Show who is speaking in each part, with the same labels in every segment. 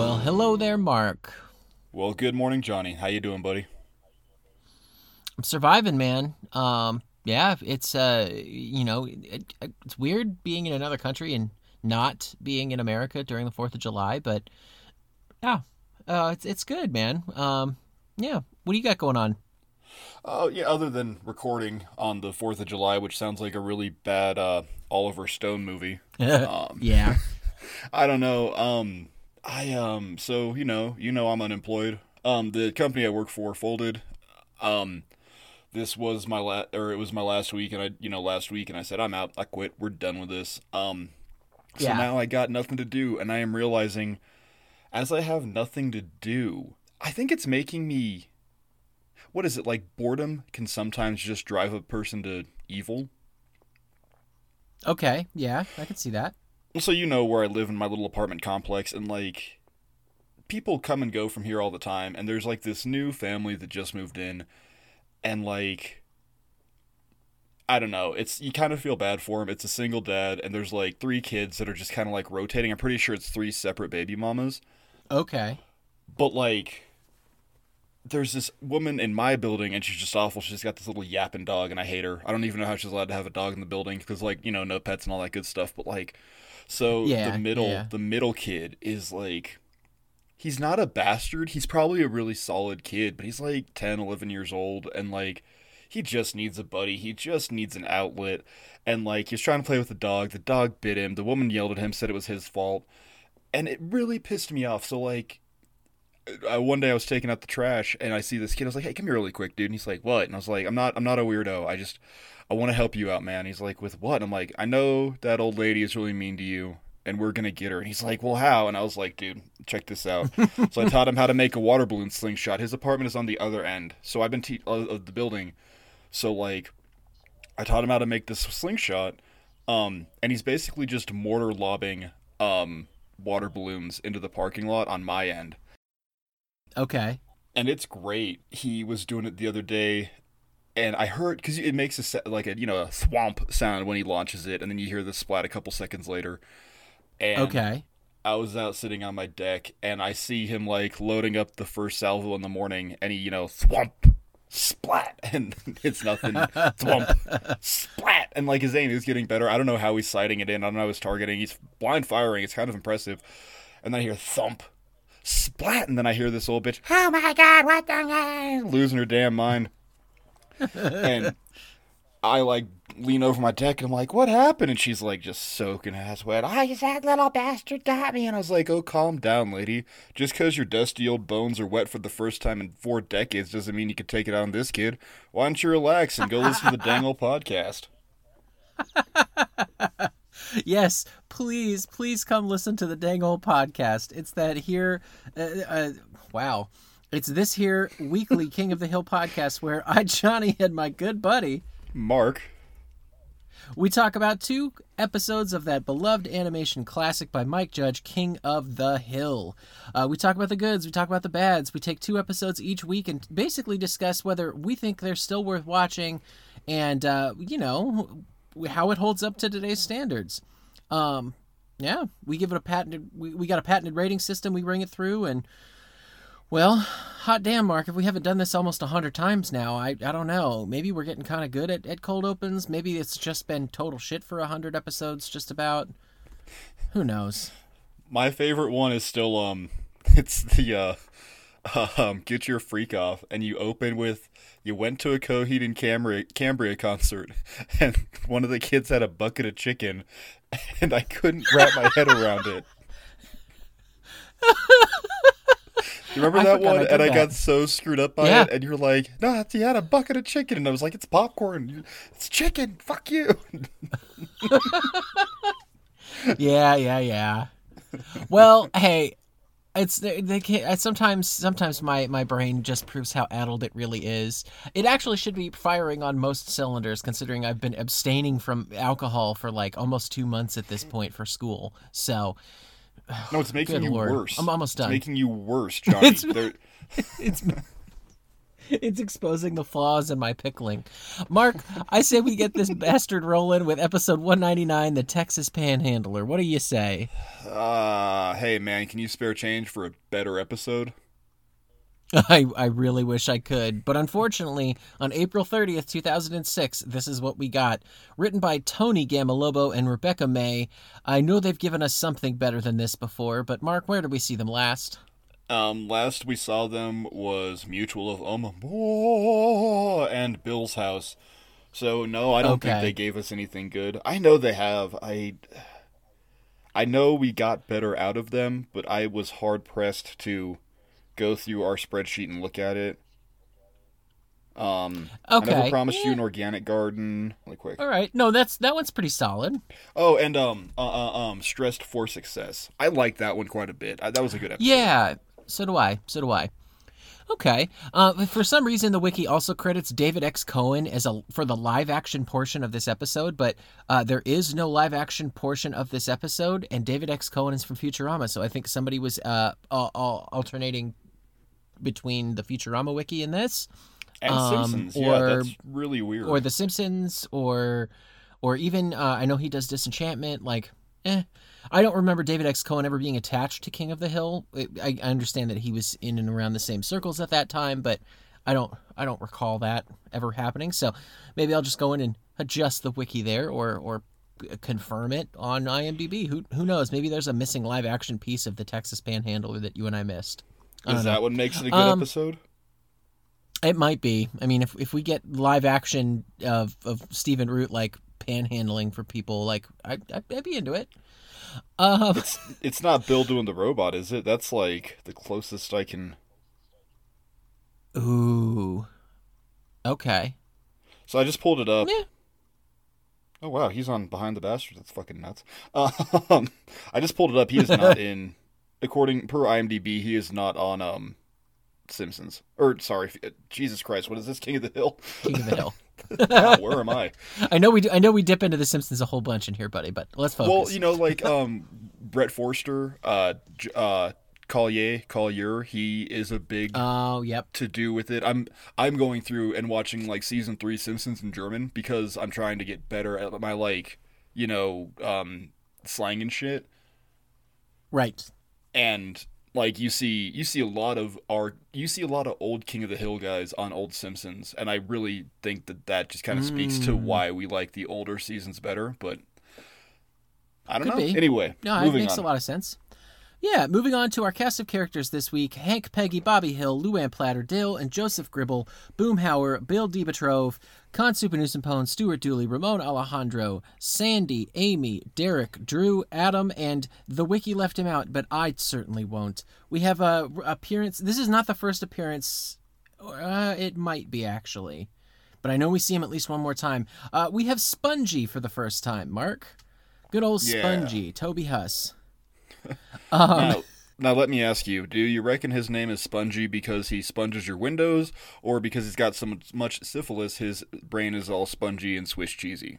Speaker 1: Well, hello there, Mark.
Speaker 2: Well, good morning, Jonny. How you doing, buddy?
Speaker 1: I'm surviving, man. Um, yeah, it's uh, you know, it, it's weird being in another country and not being in America during the Fourth of July, but yeah, uh, it's it's good, man. Um, yeah, what do you got going on?
Speaker 2: Oh, yeah. Other than recording on the Fourth of July, which sounds like a really bad uh, Oliver Stone movie.
Speaker 1: Um, yeah.
Speaker 2: I don't know. Um, I um, so you know, you know, I'm unemployed. Um, the company I work for folded. Um, this was my last, or it was my last week, and I, you know, last week, and I said I'm out. I quit. We're done with this. Um, so
Speaker 1: Yeah.
Speaker 2: now I got nothing to do, and I am realizing, as I have nothing to do, I think it's making me. What is it like? Boredom can sometimes just drive a person to evil.
Speaker 1: Okay. Yeah, I can see that.
Speaker 2: So you know where I live in my little apartment complex, and like people come and go from here all the time, and there's like this new family that just moved in, and like I don't know, it's you kind of feel bad for him. It's a single dad, and there's like three kids that are just kind of like rotating. I'm pretty sure it's three separate baby mamas,
Speaker 1: Okay.
Speaker 2: but like there's this woman in my building and she's just awful. She's got this little yapping dog and I hate her. I don't even know how she's allowed to have a dog in the building because like, you know, no pets and all that good stuff, but like so
Speaker 1: Yeah,
Speaker 2: the middle
Speaker 1: yeah.
Speaker 2: the middle kid is like he's not a bastard. He's probably a really solid kid, but he's like 10, 11 years old and like he just needs a buddy. He just needs an outlet. And like he's trying to play with the dog. The dog bit him. The woman yelled at him, said it was his fault. And it really pissed me off. So like uh, one day I was taking out the trash and I see this kid. I was like, "Hey, come here really quick, dude." And he's like, "What?" And I was like, "I'm not. I'm not a weirdo. I just, I want to help you out, man." He's like, "With what?" I'm like, "I know that old lady is really mean to you, and we're gonna get her." And he's like, "Well, how?" And I was like, "Dude, check this out." so I taught him how to make a water balloon slingshot. His apartment is on the other end, so I've been te- of of the building. So like, I taught him how to make this slingshot, um, and he's basically just mortar lobbing um water balloons into the parking lot on my end
Speaker 1: Okay.
Speaker 2: and it's great. He was doing it the other day, and I heard because it makes a like a you know a thwomp sound when he launches it, and then you hear the splat a couple seconds later. And
Speaker 1: Okay.
Speaker 2: I was out sitting on my deck, and I see him like loading up the first salvo in the morning, and he you know thwomp splat, and it's nothing thwomp splat, and like his aim is getting better. I don't know how he's sighting it in. I don't know how he's targeting. He's blind firing. It's kind of impressive. And then I hear thump splat, and then I hear this old bitch, oh my god, what the hell? losing her damn mind. And I like lean over my deck and I'm like, what happened? And she's like just soaking ass wet. I that little bastard got me. And I was like, oh, calm down, lady. Just because your dusty old bones are wet for the first time in four decades doesn't mean you can take it on this kid. Why don't you relax and go listen to the Dangle podcast?
Speaker 1: Yes, please, please come listen to the Dangle podcast. It's that here, uh, uh, wow, it's this here weekly King of the Hill podcast where I, Jonny, and my good buddy,
Speaker 2: Mark.
Speaker 1: we talk about two episodes of that beloved animation classic by Mike Judge, King of the Hill. Uh, we talk about the goods, we talk about the bads. We take two episodes each week and basically discuss whether we think they're still worth watching, and uh, you know how it holds up to today's standards. Um, yeah, we give it a patented. We, we got a patented rating system. We bring it through, and well, hot damn, Mark. If we haven't done this almost a hundred times now, I I don't know. Maybe we're getting kind of good at, at cold opens. Maybe it's just been total shit for a hundred episodes, just about. Who knows?
Speaker 2: My favorite one is still um, it's the uh, um, get your freak off, and you open with you went to a Coheed and Cambria, Cambria concert, and one of the kids had a bucket of chicken, and I couldn't wrap my head around it. You remember that
Speaker 1: I
Speaker 2: one?
Speaker 1: did
Speaker 2: and I
Speaker 1: that.
Speaker 2: got so screwed up by
Speaker 1: Yeah.
Speaker 2: it, and you're like, "No, he had a bucket of chicken," and I was like, "It's popcorn. It's chicken. Fuck you."
Speaker 1: yeah, yeah, yeah. Well, hey, it's they, they can I sometimes sometimes my my brain just proves how addled it really is. It actually should be firing on most cylinders considering I've been abstaining from alcohol for like almost 2 months at this point for school. So,
Speaker 2: No, it's making you
Speaker 1: Lord.
Speaker 2: worse.
Speaker 1: I'm almost done.
Speaker 2: It's making you worse, Jonny.
Speaker 1: It's- it's it's exposing the flaws in my pickling. Mark, I say we get this bastard rolling with episode 199, The Texas Panhandler. What do you say?
Speaker 2: Uh, hey man, can you spare change for a better episode?
Speaker 1: I, I really wish I could, but unfortunately, on April 30th, 2006, this is what we got. Written by Tony Gama-Lobo and Rebecca May. I know they've given us something better than this before, but Mark, where did we see them last?
Speaker 2: Um, last we saw them was Mutual of Um and Bill's House. So no, I don't
Speaker 1: Okay.
Speaker 2: think they gave us anything good. I know they have. I I know we got better out of them, but I was hard pressed to go through our spreadsheet and look at it. Um, I
Speaker 1: Okay.
Speaker 2: never promised you an organic garden. Really quick.
Speaker 1: All right. No, that's that one's pretty solid.
Speaker 2: Oh, and um, uh, uh, um, stressed for success. I like that one quite a bit. I, that was a good episode.
Speaker 1: Yeah, so do I. So do I. Okay. Uh, for some reason, the wiki also credits David X. Cohen as a for the live action portion of this episode, but uh, there is no live action portion of this episode, and David X. Cohen is from Futurama, so I think somebody was uh, al- al- alternating between the Futurama wiki and this,
Speaker 2: and
Speaker 1: um,
Speaker 2: Simpsons. yeah,
Speaker 1: or-
Speaker 2: that's really weird.
Speaker 1: or The Simpsons, or or even uh, I know he does Disenchantment. Like, eh, I don't remember David X. Cohen ever being attached to King of the Hill. I, I understand that he was in and around the same circles at that time, but I don't I don't recall that ever happening. So maybe I'll just go in and adjust the wiki there, or or confirm it on IMDb. Who who knows? Maybe there's a missing live action piece of the Texas Panhandler that you and I missed. I
Speaker 2: Is that what makes it a good
Speaker 1: Um,
Speaker 2: episode?
Speaker 1: It might be. I mean, if if we get live action of of Stephen Root like panhandling for people, like I I'd, I'd be into it. Um,
Speaker 2: It's not Bill doing the robot, is it? That's like the closest I can.
Speaker 1: ooh, okay.
Speaker 2: So I just pulled it up.
Speaker 1: Yeah.
Speaker 2: Oh wow, he's on Behind the Bastard. That's fucking nuts. Um, I just pulled it up. He is not in, according per IMDb, he is not on um, Simpsons. Or sorry, Jesus Christ, what is this? King of the Hill?
Speaker 1: King of the Hill.
Speaker 2: Wow, where am I?
Speaker 1: I know we do, I know we dip into the Simpsons a whole bunch in here, buddy. But let's focus.
Speaker 2: Well, you know, like um, Brent Forrester, uh, uh, Collier, Collier. He is a big
Speaker 1: oh, yep.
Speaker 2: to do with it. I'm I'm going through and watching like season three Simpsons in German because I'm trying to get better at my like you know um, slang and shit.
Speaker 1: Right.
Speaker 2: And like you see you see a lot of our you see a lot of old King of the Hill guys on old Simpsons, and I really think that that just kind of speaks to
Speaker 1: Mm.
Speaker 2: why we like the older seasons better. But I don't
Speaker 1: Could
Speaker 2: know.
Speaker 1: be.
Speaker 2: Anyway,
Speaker 1: No, it makes
Speaker 2: on.
Speaker 1: a lot of sense. Yeah, moving on to our cast of characters this week Hank, Peggy, Bobby Hill, Luann Platter, Dale, and Joseph Gribble, Boomhauer, Bill Dauterive, Kahn Souphanousinphone, Stuart Dooley, Ramon Alejandro, Sandy, Amy, Derek, Drew, Adam, and the wiki left him out, but I certainly won't. We have a appearance. This is not the first appearance. Uh, it might be, actually. But I know we see him at least one more time. Uh, we have Spongy for the first time, Mark. Good old
Speaker 2: Yeah.
Speaker 1: Spongy, Toby Huss. Um,
Speaker 2: now, now let me ask you: Do you reckon his name is Spongy because he sponges your windows, or because he's got so much syphilis, his brain is all spongy and Swiss cheesy?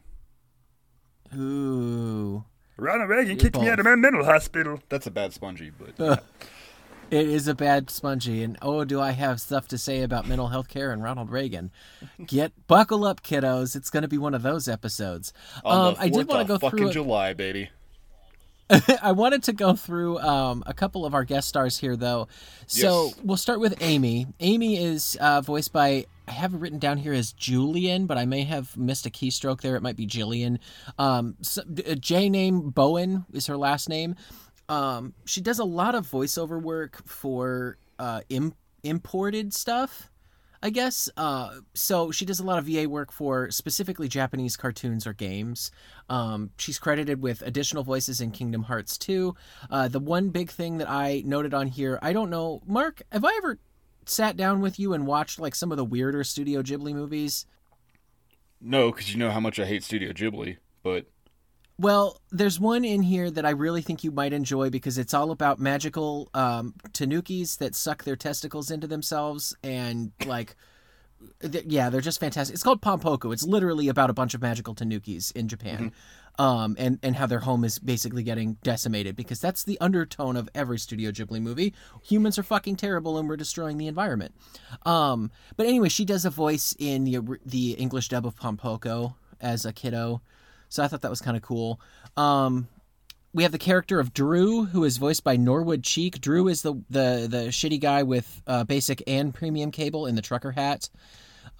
Speaker 1: Ooh.
Speaker 3: Ronald Reagan
Speaker 1: You're
Speaker 3: kicked me out of my mental hospital.
Speaker 2: That's a bad spongy, but
Speaker 1: Uh, It is a bad spongy, and oh, do I have stuff to say about mental health care and Ronald Reagan. Get buckle up, kiddos. It's going to be one of those episodes.
Speaker 2: on
Speaker 1: Um,
Speaker 2: the
Speaker 1: I did want to
Speaker 2: of
Speaker 1: go
Speaker 2: fucking
Speaker 1: through. a-
Speaker 2: July, baby.
Speaker 1: I wanted to go through um, a couple of our guest stars here, though. So
Speaker 2: Yes.
Speaker 1: we'll start with Amy. Amy is uh, voiced by, I have it written down here as Julian, but I may have missed a keystroke there. It might be Jillian. Um, so, a J name Bowen is her last name. Um, she does a lot of voiceover work for uh, Im- imported stuff. I guess. Uh, so she does a lot of VA work for specifically Japanese cartoons or games. Um, she's credited with additional voices in Kingdom Hearts 2. Uh, the one big thing that I noted on here, I don't know, Mark, have I ever sat down with you and watched like some of the weirder Studio Ghibli movies?
Speaker 2: No, because you know how much I hate Studio Ghibli, but
Speaker 1: Well, there's one in here that I really think you might enjoy because it's all about magical um, tanukis that suck their testicles into themselves and like. th- Yeah, they're just fantastic. It's called Pom Poko. It's literally about a bunch of magical tanukis in Japan. um, and and how their home is basically getting decimated because that's the undertone of every Studio Ghibli movie. Humans are fucking terrible and we're destroying the environment. Um, but anyway, she does a voice in the the English dub of Pom Poko as a kiddo, so I thought that was kind of cool. Um, we have the character of Drew, who is voiced by Norwood Cheek. Drew is the the the shitty guy with uh, basic and premium cable in the trucker hat.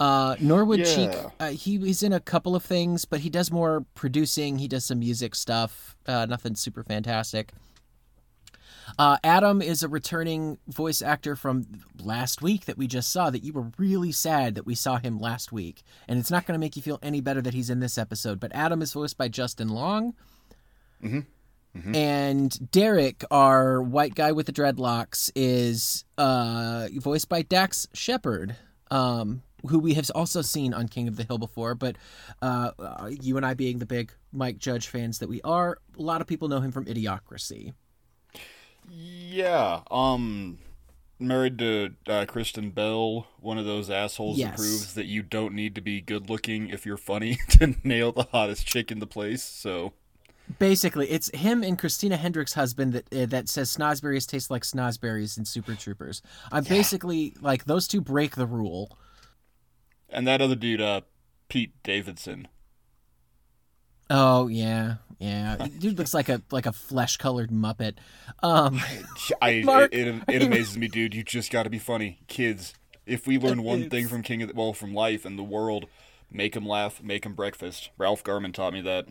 Speaker 1: Uh, Norwood
Speaker 2: Yeah.
Speaker 1: Cheek, uh, he, he's in a couple of things, but he does more producing. He does some music stuff. Uh, nothing super fantastic. Uh, Adam is a returning voice actor from last week that we just saw. That you were really sad that we saw him last week, and it's not going to make you feel any better that he's in this episode. But Adam is voiced by Justin Long. And Derek, our white guy with the dreadlocks, is uh, voiced by Dax Shepard, um, who we have also seen on King of the Hill before. But uh, uh, you and I, being the big Mike Judge fans that we are, a lot of people know him from Idiocracy.
Speaker 2: Yeah. Um, married to uh, Kristen Bell, one of those assholes
Speaker 1: Yes.
Speaker 2: that proves that you don't need to be good looking if you're funny to nail the hottest chick in the place. So
Speaker 1: Basically, it's him and Christina Hendricks' husband that uh, that says snozberries taste like snozberries in Super Troopers. I'm basically like those two break the rule.
Speaker 2: and that other dude, uh, Pete Davidson.
Speaker 1: Oh yeah, yeah. Dude looks like a like a flesh colored muppet. Um,
Speaker 2: I
Speaker 1: Mark,
Speaker 2: it, it, it amazes me, dude. You just got to be funny, kids. If we learn one thing from King of the, well from life and the world, make him laugh, make him breakfast. Ralph Garman taught me that.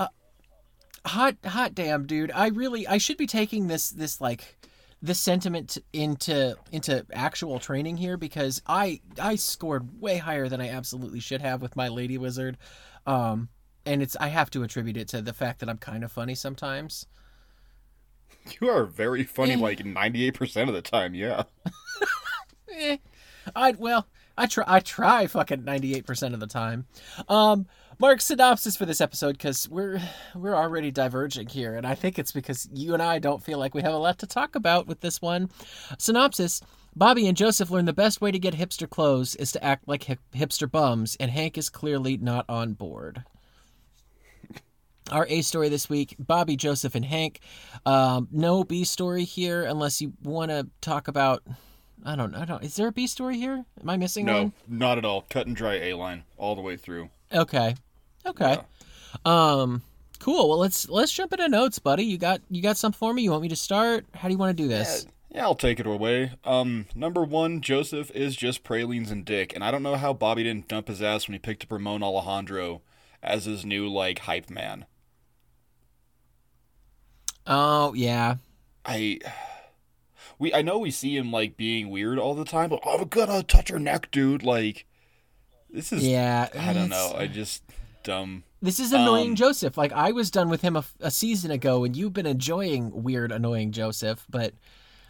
Speaker 1: hot hot damn, dude. I really I should be taking this this like this sentiment into into actual training here because I I scored way higher than I absolutely should have with my Lady Wizard. Um, and it's I have to attribute it to the fact that I'm kind of funny sometimes.
Speaker 2: you are very funny, like ninety eight percent of the time. Yeah.
Speaker 1: Eh, I well, I try I try fucking 98% of the time. Um Mark synopsis for this episode cuz we're we're already diverging here and I think it's because you and I don't feel like we have a lot to talk about with this one. Synopsis Bobby and Joseph learn the best way to get hipster clothes is to act like hip- hipster bums and Hank is clearly not on board. Our A story this week Bobby, Joseph, and Hank. Um, no B story here unless you want to talk about. I don't know. I don't. Is there a B story here? Am I missing
Speaker 2: No,
Speaker 1: one?
Speaker 2: not at all. Cut and dry A line all the way through.
Speaker 1: Okay. Okay. Um. Cool. Well, let's let's jump into notes, buddy. You got you got some for me? You want me to start? How do you want to do this?
Speaker 2: Yeah, I'll take it away. Um, number one, Joseph is just pralines and dick, and I don't know how Bobby didn't dump his ass when he picked up Ramon Alejandro as his new like hype man.
Speaker 1: Oh yeah.
Speaker 2: I we I know we see him like being weird all the time, but I'm gonna touch her neck, dude. Like this is
Speaker 1: Yeah.
Speaker 2: I don't know. I just dumb.
Speaker 1: This is annoying
Speaker 2: Um,
Speaker 1: Joseph. Like I was done with him a, a season ago, and you've been enjoying weird, annoying Joseph. But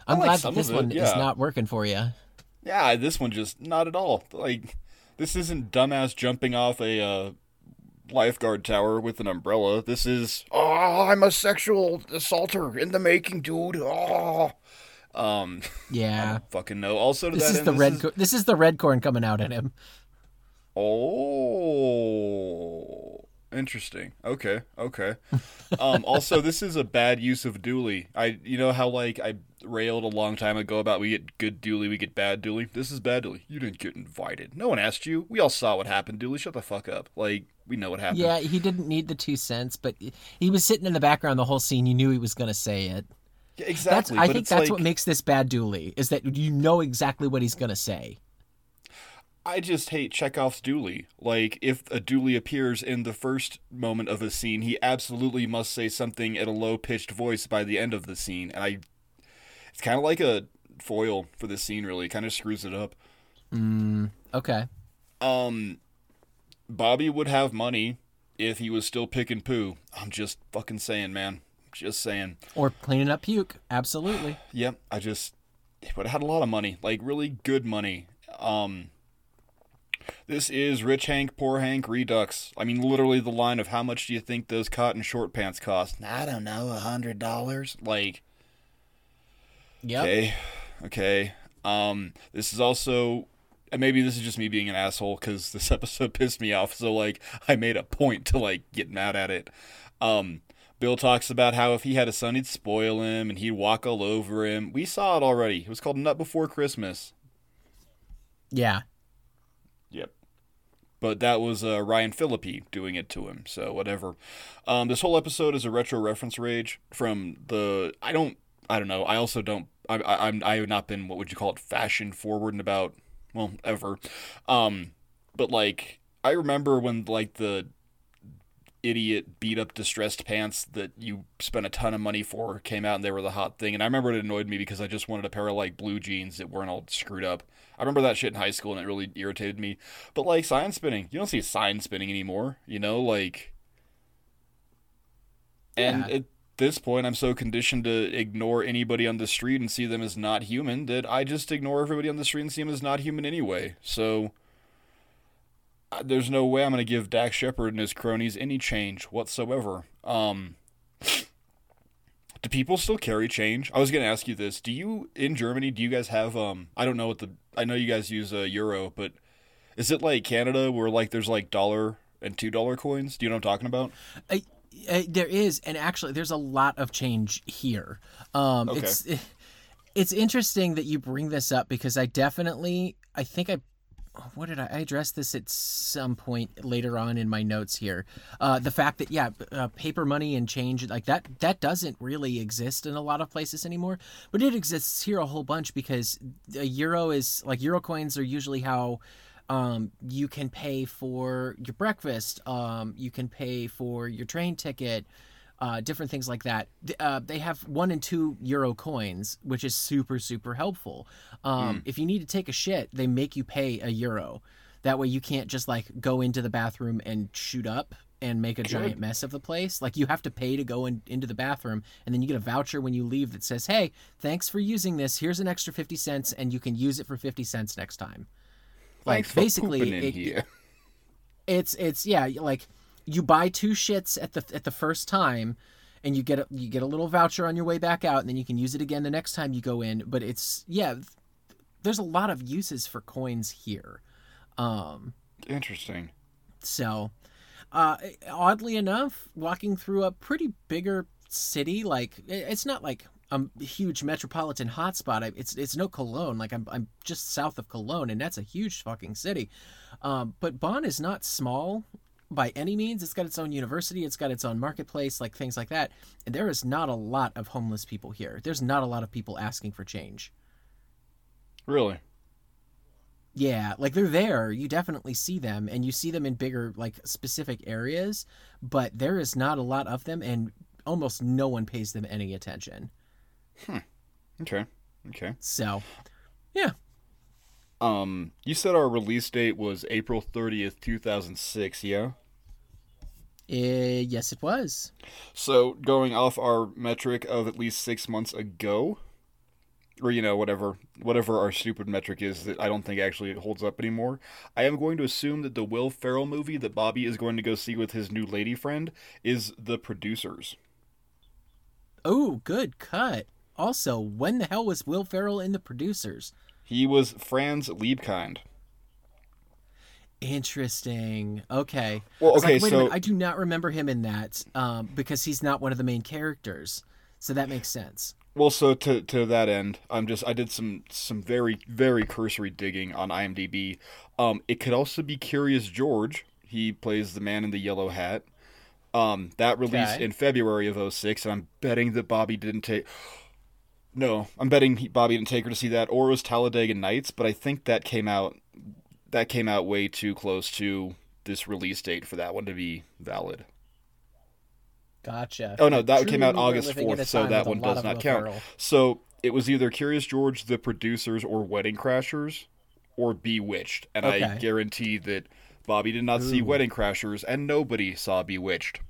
Speaker 1: I'm
Speaker 2: like
Speaker 1: glad that this one is not working for you.
Speaker 2: Yeah, this one just not at all. Like this isn't dumbass jumping off a uh, lifeguard tower with an umbrella. This is oh, I'm a sexual assaulter in the making, dude. Oh. Um,
Speaker 1: Yeah.
Speaker 2: fucking no. Also, to
Speaker 1: This
Speaker 2: that
Speaker 1: is
Speaker 2: end,
Speaker 1: the
Speaker 2: this
Speaker 1: red.
Speaker 2: is-
Speaker 1: co- this is the red corn coming out at him.
Speaker 2: Oh, interesting. Okay, okay. Um, also, this is a bad use of Dooley. I, you know how like I railed a long time ago about we get good Dooley, we get bad Dooley. This is bad Dooley. You didn't get invited. No one asked you. We all saw what happened. Dooley, shut the fuck up. Like we know what happened.
Speaker 1: Yeah, he didn't need the two cents, but he was sitting in the background the whole scene. You knew he was going to say it.
Speaker 2: Yeah,
Speaker 1: That's.
Speaker 2: exactly.
Speaker 1: I
Speaker 2: but
Speaker 1: think that's
Speaker 2: like,
Speaker 1: what makes this bad Dooley is that you know exactly what he's going to say.
Speaker 2: I just hate Chekhov's Dooley. Like, if a Dooley appears in the first moment of a scene, he absolutely must say something at a low pitched voice by the end of the scene. And I. It's kind of like a foil for this scene, really. Kind of screws it up.
Speaker 1: Mm, Okay.
Speaker 2: Um. Bobby would have money if he was still picking poo. I'm just fucking saying, man. Just saying.
Speaker 1: Or cleaning up puke. Absolutely.
Speaker 2: Yep, I just would have had a lot of money, like really good money. Um this is Rich Hank, Poor Hank Redux. I mean, literally the line of how much do you think those cotton short pants cost? I don't know, a hundred dollars. Like,
Speaker 1: Yep.
Speaker 2: okay, okay. Um, this is also, and maybe this is just me being an asshole because this episode pissed me off. So like, I made a point to like get mad at it. Um, Bill talks about how if he had a son, he'd spoil him and he'd walk all over him. We saw it already. It was called Nut Before Christmas.
Speaker 1: Yeah.
Speaker 2: Yep. But that was uh, Ryan Phillippe doing it to him, so whatever. Um, this whole episode is a retro reference rage from the. I don't. I don't know. I also don't. I, I, I'm. I have not been. What would you call it? Fashion forward and about. Well, ever. Um, but like I remember when like the idiot beat up distressed pants that you spent a ton of money for came out and they were the hot thing. And i remember it annoyed me because i just wanted a pair of like blue jeans that weren't all screwed up. I remember that shit in high school and it really irritated me. But like sign spinning. You don't see sign spinning anymore you know? Like and
Speaker 1: Yeah.
Speaker 2: at this point i'm so conditioned to ignore anybody on the street and see them as not human that i just ignore everybody on the street and see them as not human anyway. So there's no way I'm going to give Dax Shepard and his cronies any change whatsoever. Um, do people still carry change? I was going to ask you this. Do you in Germany? Do you guys have um? I don't know what the. I know you guys use a euro, but is it like Canada where like there's like dollar and two dollar coins? Do you know what I'm talking about?
Speaker 1: Uh, uh, there is, and actually, there's a lot of change here. Um,
Speaker 2: Okay.
Speaker 1: It's it's interesting that you bring this up because I definitely, I think I, what did I, I addressed this at some point later on in my notes here. Uh, the fact that yeah, uh, paper money and change like that that doesn't really exist in a lot of places anymore, but it exists here a whole bunch because a euro is like euro coins are usually how um, you can pay for your breakfast. Um, you can pay for your train ticket. Uh, different things like that. Uh, they have one and two euro coins, which is super super helpful. Um, If you need to take a shit, they make you pay a euro. That way you can't just like go into the bathroom and shoot up and make a giant mess of the place. Like you have to pay to go in, into the bathroom, and then you get a voucher when you leave that says, "Hey, thanks for using this. Here's an extra fifty cents, and you can use it for fifty cents next time." Like
Speaker 2: Thanks
Speaker 1: basically, it- it's it's yeah like you buy two shits at the at the first time and you get a, you get a little voucher on your way back out and then you can use it again the next time you go in. But it's yeah th- there's a lot of uses for coins here. Um
Speaker 2: Interesting.
Speaker 1: so uh oddly enough walking through a pretty bigger city like it's not like a huge metropolitan hotspot. It's it's no cologne. Like i'm, I'm just south of cologne and that's a huge fucking city. Um, but bonn is not small by any means it's got its own university it's got its own marketplace like things like that and there is not a lot of homeless people here there's not a lot of people asking for change
Speaker 2: Really?
Speaker 1: yeah, like they're there. You definitely see them, and you see them in bigger, like specific areas, but there is not a lot of them, and almost no one pays them any attention. Hmm.
Speaker 2: Okay. Okay.
Speaker 1: So, yeah,
Speaker 2: Um, you said our release date was April 30th, 2006, yeah?
Speaker 1: Eh, yes, it was.
Speaker 2: So, going off our metric of at least six months ago, or you know, whatever, whatever our stupid metric is that I don't think actually holds up anymore, I am going to assume that the Will Ferrell movie that Bobby is going to go see with his new lady friend is The Producers.
Speaker 1: Oh, good cut. Also, when the hell was Will Ferrell in the producers?
Speaker 2: He was Franz Liebkind.
Speaker 1: Interesting. Okay.
Speaker 2: Well,
Speaker 1: I
Speaker 2: okay,
Speaker 1: like, wait a
Speaker 2: so-
Speaker 1: minute, I do not remember him in that um, because he's not one of the main characters. So that makes sense.
Speaker 2: Well, so to to that end, I'm just I did some some very very cursory digging on IMDb. Um, it could also be Curious George. He plays the man in the yellow hat. Um, that released
Speaker 1: Okay.
Speaker 2: in February of 06, and I'm betting that Bobby didn't take. No, I'm betting he, Bobby didn't take her to see that, or it was Talladega Nights. But I think that came out that came out way too close to this release date for that one to be valid.
Speaker 1: Gotcha.
Speaker 2: Oh no, that
Speaker 1: Truly,
Speaker 2: came out August
Speaker 1: living in a
Speaker 2: fourth, so that one does not count. So it was either Curious George, The Producers, or Wedding Crashers, or Bewitched, and I guarantee that Bobby did not see Wedding Crashers, and nobody saw Bewitched.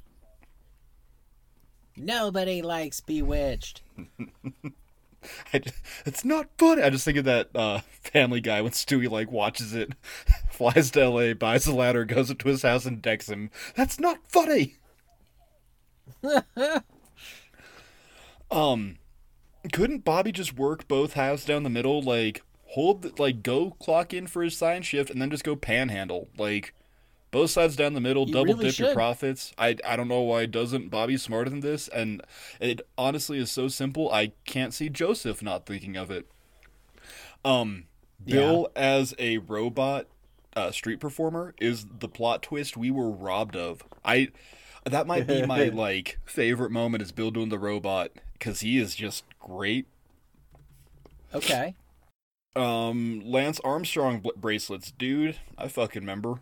Speaker 1: Nobody likes Bewitched.
Speaker 2: I just, it's not funny. I just think of that uh, Family Guy when Stewie like watches it, flies to L.A., buys a ladder, goes up to his house, and decks him. That's not funny. um, couldn't Bobby just work both halves down the middle? Like hold, the, like go clock in for his sign shift, and then just go panhandle. Like Both sides down the middle,
Speaker 1: You
Speaker 2: double
Speaker 1: really
Speaker 2: dip your profits. I I don't know why doesn't Bobby's smarter than this, and it honestly is so simple. I can't see Joseph not thinking of it. Um, Bill as a robot uh, street performer is the plot twist we were robbed of. I that might be my like favorite moment is Bill doing the robot because he is just great.
Speaker 1: Okay.
Speaker 2: Um, Lance Armstrong bracelets, dude. I fucking remember.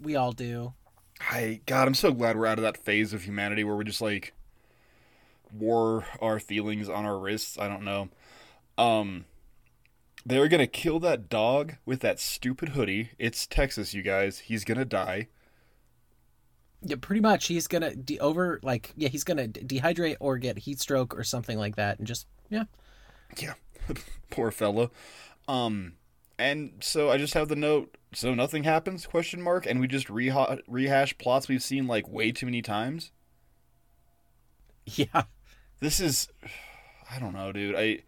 Speaker 1: We all do.
Speaker 2: I God, I'm so glad we're out of that phase of humanity where we just like wore our feelings on our wrists. I don't know. Um, they were gonna kill that dog with that stupid hoodie. It's Texas, you guys. He's gonna die.
Speaker 1: Yeah, pretty much. He's gonna de- over like yeah, he's gonna de- dehydrate or get heat stroke or something like that, and just yeah.
Speaker 2: Yeah, poor fella. Um, and so I just have the note. So nothing happens? Question mark. And we just reha- rehash plots we've seen like way too many times.
Speaker 1: Yeah.
Speaker 2: This is, I don't know, dude. I,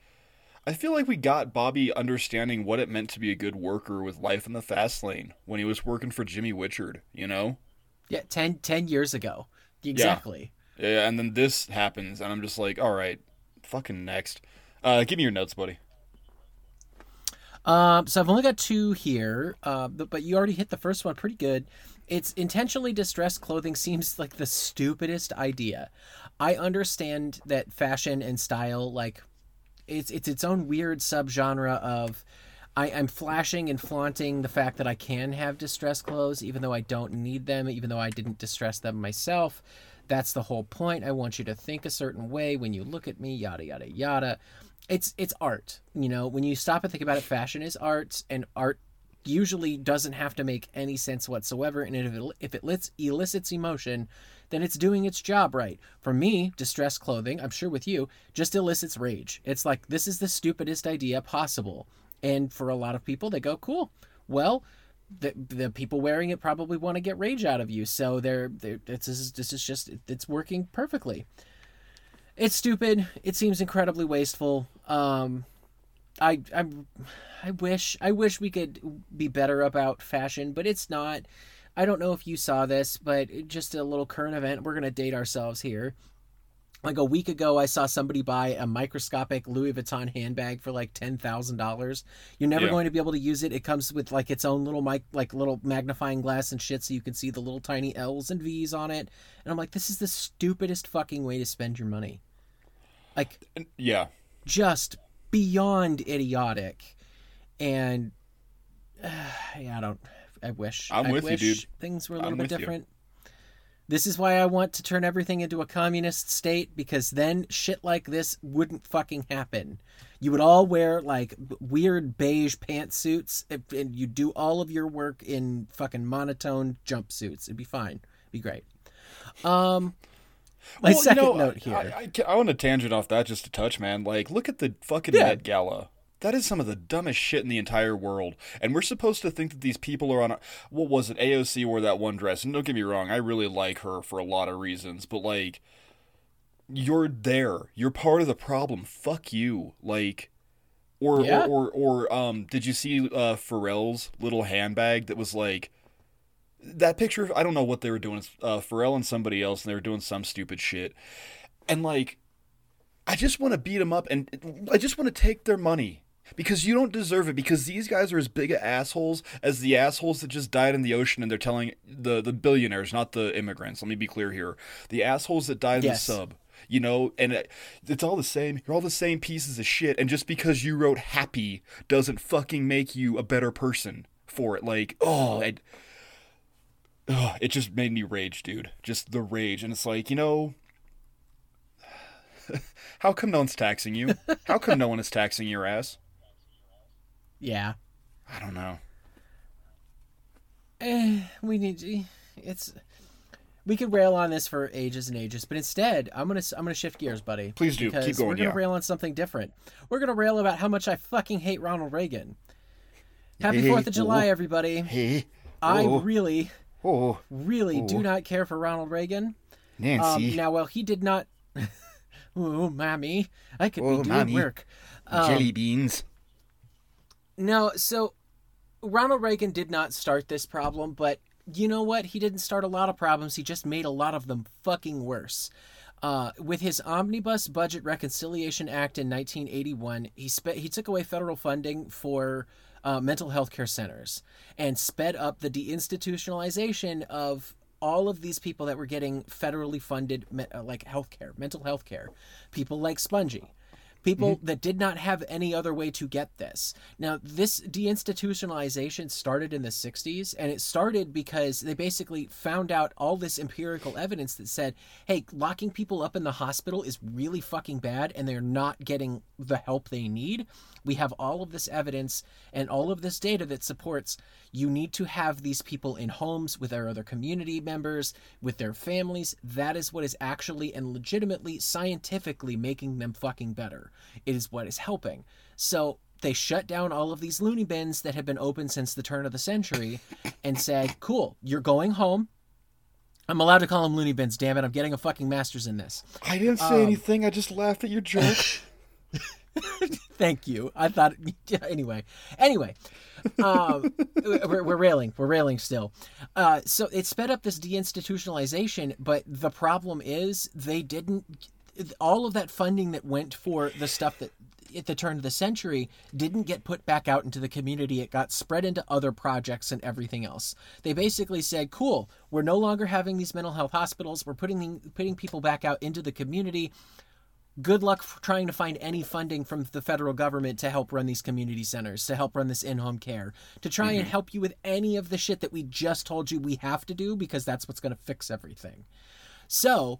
Speaker 2: I feel like we got Bobby understanding what it meant to be a good worker with life in the fast lane when he was working for Jimmy Wichard. You know.
Speaker 1: Yeah, 10, 10 years ago. Exactly.
Speaker 2: Yeah, and then this happens, and I'm just like, all right, fucking next. Uh, give me your notes, buddy.
Speaker 1: Um, so I've only got two here, uh, but, but you already hit the first one pretty good. It's intentionally distressed clothing seems like the stupidest idea. I understand that fashion and style, like, it's it's its own weird subgenre of. I, I'm flashing and flaunting the fact that I can have distressed clothes, even though I don't need them, even though I didn't distress them myself. That's the whole point. I want you to think a certain way when you look at me, yada yada yada it's it's art you know? When you stop and think about it fashion is art and art usually doesn't have to make any sense whatsoever and if it, if it elicits emotion then it's doing its job right. For me distressed clothing i'm sure with you just elicits rage. It's like this is the stupidest idea possible. And for a lot of people they go cool. Well the, the people wearing it probably want to get rage out of you so they're, they're this is this is just it's working perfectly. It's stupid. It seems incredibly wasteful. Um, I I I wish I wish we could be better about fashion, but it's not. I don't know if you saw this, but just a little current event. We're gonna date ourselves here. Like a week ago, I saw somebody buy a microscopic Louis Vuitton handbag for like ten thousand dollars. You're never
Speaker 2: Yeah.
Speaker 1: going to be able to use it. It comes with like its own little mic, like little magnifying glass and shit, so you can see the little tiny L's and V's on it. And I'm like, this is the stupidest fucking way to spend your money. Like
Speaker 2: yeah,
Speaker 1: just beyond idiotic. And uh, yeah i don't i wish
Speaker 2: I'm
Speaker 1: I
Speaker 2: with you, dude.
Speaker 1: things were a little
Speaker 2: I'm
Speaker 1: bit
Speaker 2: with you.
Speaker 1: different. This is why i want to turn everything into a communist state because then shit like this wouldn't fucking happen. You would all wear like weird beige pantsuits and you do all of your work in fucking monotone jumpsuits. It'd be fine. It'd be great. Um my
Speaker 2: Well, you
Speaker 1: second
Speaker 2: know,
Speaker 1: note here
Speaker 2: I, I, I want to tangent off that just a touch, man. Like, look at the fucking
Speaker 1: Yeah.
Speaker 2: Met Gala. That is some of the dumbest shit in the entire world. And we're supposed to think that these people are on. A, what was it? AOC wore that one dress. And don't get me wrong, I really like her for a lot of reasons. But, like, you're there. You're part of the problem. Fuck you. Like. Or,
Speaker 1: Yeah.
Speaker 2: or, or, or, um, did you see uh, Pharrell's little handbag that was like that picture? I don't know what they were doing. It's uh, Pharrell and somebody else, and they were doing some stupid shit. And like, I just want to beat them up, and I just want to take their money because you don't deserve it. Because these guys are as big of assholes as the assholes that just died in the ocean, and they're telling the the billionaires, not the immigrants. Let me be clear here: the assholes that died
Speaker 1: Yes.
Speaker 2: in the sub. You know, and it- it's all the same. You're all the same pieces of shit. And just because you wrote happy doesn't fucking make you a better person for it. Like, oh, it, oh, it just made me rage, dude. Just the rage. And it's like, you know, how come no one's taxing you? How come no one is taxing your ass?
Speaker 1: yeah
Speaker 2: I don't know.
Speaker 1: eh, we need to, it's we could rail on this for ages and ages but instead i'm gonna i'm gonna shift gears buddy
Speaker 2: Please do. Keep going,
Speaker 1: we're gonna
Speaker 2: yeah.
Speaker 1: rail on something different we're gonna rail about how much i fucking hate ronald reagan happy
Speaker 2: Hey,
Speaker 1: fourth of july
Speaker 2: oh.
Speaker 1: everybody
Speaker 2: Hey.
Speaker 1: i
Speaker 2: oh,
Speaker 1: really
Speaker 2: Oh,
Speaker 1: really do
Speaker 2: Oh.
Speaker 1: not care for ronald reagan
Speaker 2: Nancy.
Speaker 1: um, now well he did not oh mommy i could
Speaker 2: Oh,
Speaker 1: be doing
Speaker 2: mommy.
Speaker 1: work um,
Speaker 2: jelly beans.
Speaker 1: No, so Ronald Reagan did not start this problem, but you know what? He didn't start a lot of problems. He just made a lot of them fucking worse. Uh, with his Omnibus Budget Reconciliation Act in 1981, he spe- he took away federal funding for uh, mental health care centers and sped up the deinstitutionalization of all of these people that were getting federally funded me- uh, like health care, mental health care. People like Spongy people
Speaker 2: Mm-hmm.
Speaker 1: that did not have any other way to get this. Now, this deinstitutionalization started in the 60s, and it started because they basically found out all this empirical evidence that said, hey, locking people up in the hospital is really fucking bad, and they're not getting the help they need. We have all of this evidence and all of this data that supports you need to have these people in homes with their other community members, with their families. That is what is actually and legitimately scientifically making them fucking better. It is what is helping. So they shut down all of these loony bins that had been open since the turn of the century and said, cool, you're going home. I'm allowed to call them loony bins, damn it. I'm getting a fucking master's in this.
Speaker 2: I didn't say um, anything. I just laughed at your joke.
Speaker 1: Thank you. I thought anyway. Anyway, um, we're, we're railing. We're railing still. Uh, so it sped up this deinstitutionalization, but the problem is they didn't. All of that funding that went for the stuff that at the turn of the century didn't get put back out into the community. It got spread into other projects and everything else. They basically said, "Cool, we're no longer having these mental health hospitals. We're putting putting people back out into the community." Good luck trying to find any funding from the federal government to help run these community centers, to help run this in home care, to try and mm-hmm. help you with any of the shit that we just told you we have to do because that's what's going to fix everything. So,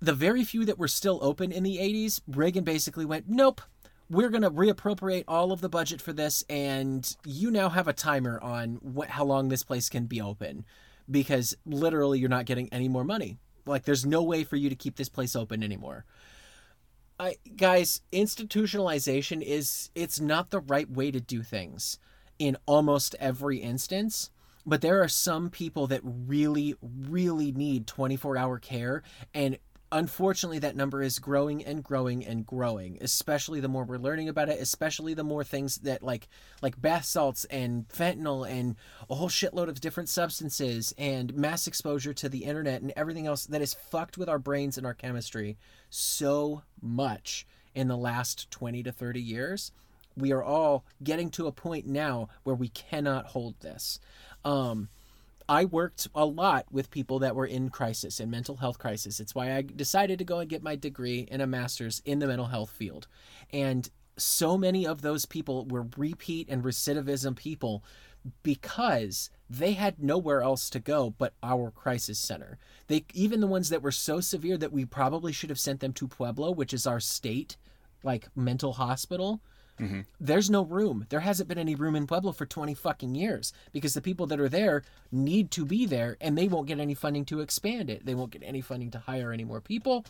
Speaker 1: the very few that were still open in the 80s, Reagan basically went, nope. We're going to reappropriate all of the budget for this, and you now have a timer on what, how long this place can be open because literally you're not getting any more money. Like, there's no way for you to keep this place open anymore. I guys, institutionalization is it's not the right way to do things in almost every instance. But there are some people that really, really need 24 hour care. And unfortunately, that number is growing and growing and growing, especially the more we're learning about it, especially the more things that like like bath salts and fentanyl and a whole shitload of different substances and mass exposure to the internet and everything else that has fucked with our brains and our chemistry so much in the last 20 to 30 years. We are all getting to a point now where we cannot hold this. Um, I worked a lot with people that were in crisis, in mental health crisis. It's why I decided to go and get my degree in a master's in the mental health field. And so many of those people were repeat and recidivism people because they had nowhere else to go but our crisis center. They even the ones that were so severe that we probably should have sent them to Pueblo, which is our state like mental hospital. Mm-hmm. There's no room. There hasn't been any room in Pueblo for 20 fucking years because the people that are there need to be there and they won't get any funding to expand it. They won't get any funding to hire any more people.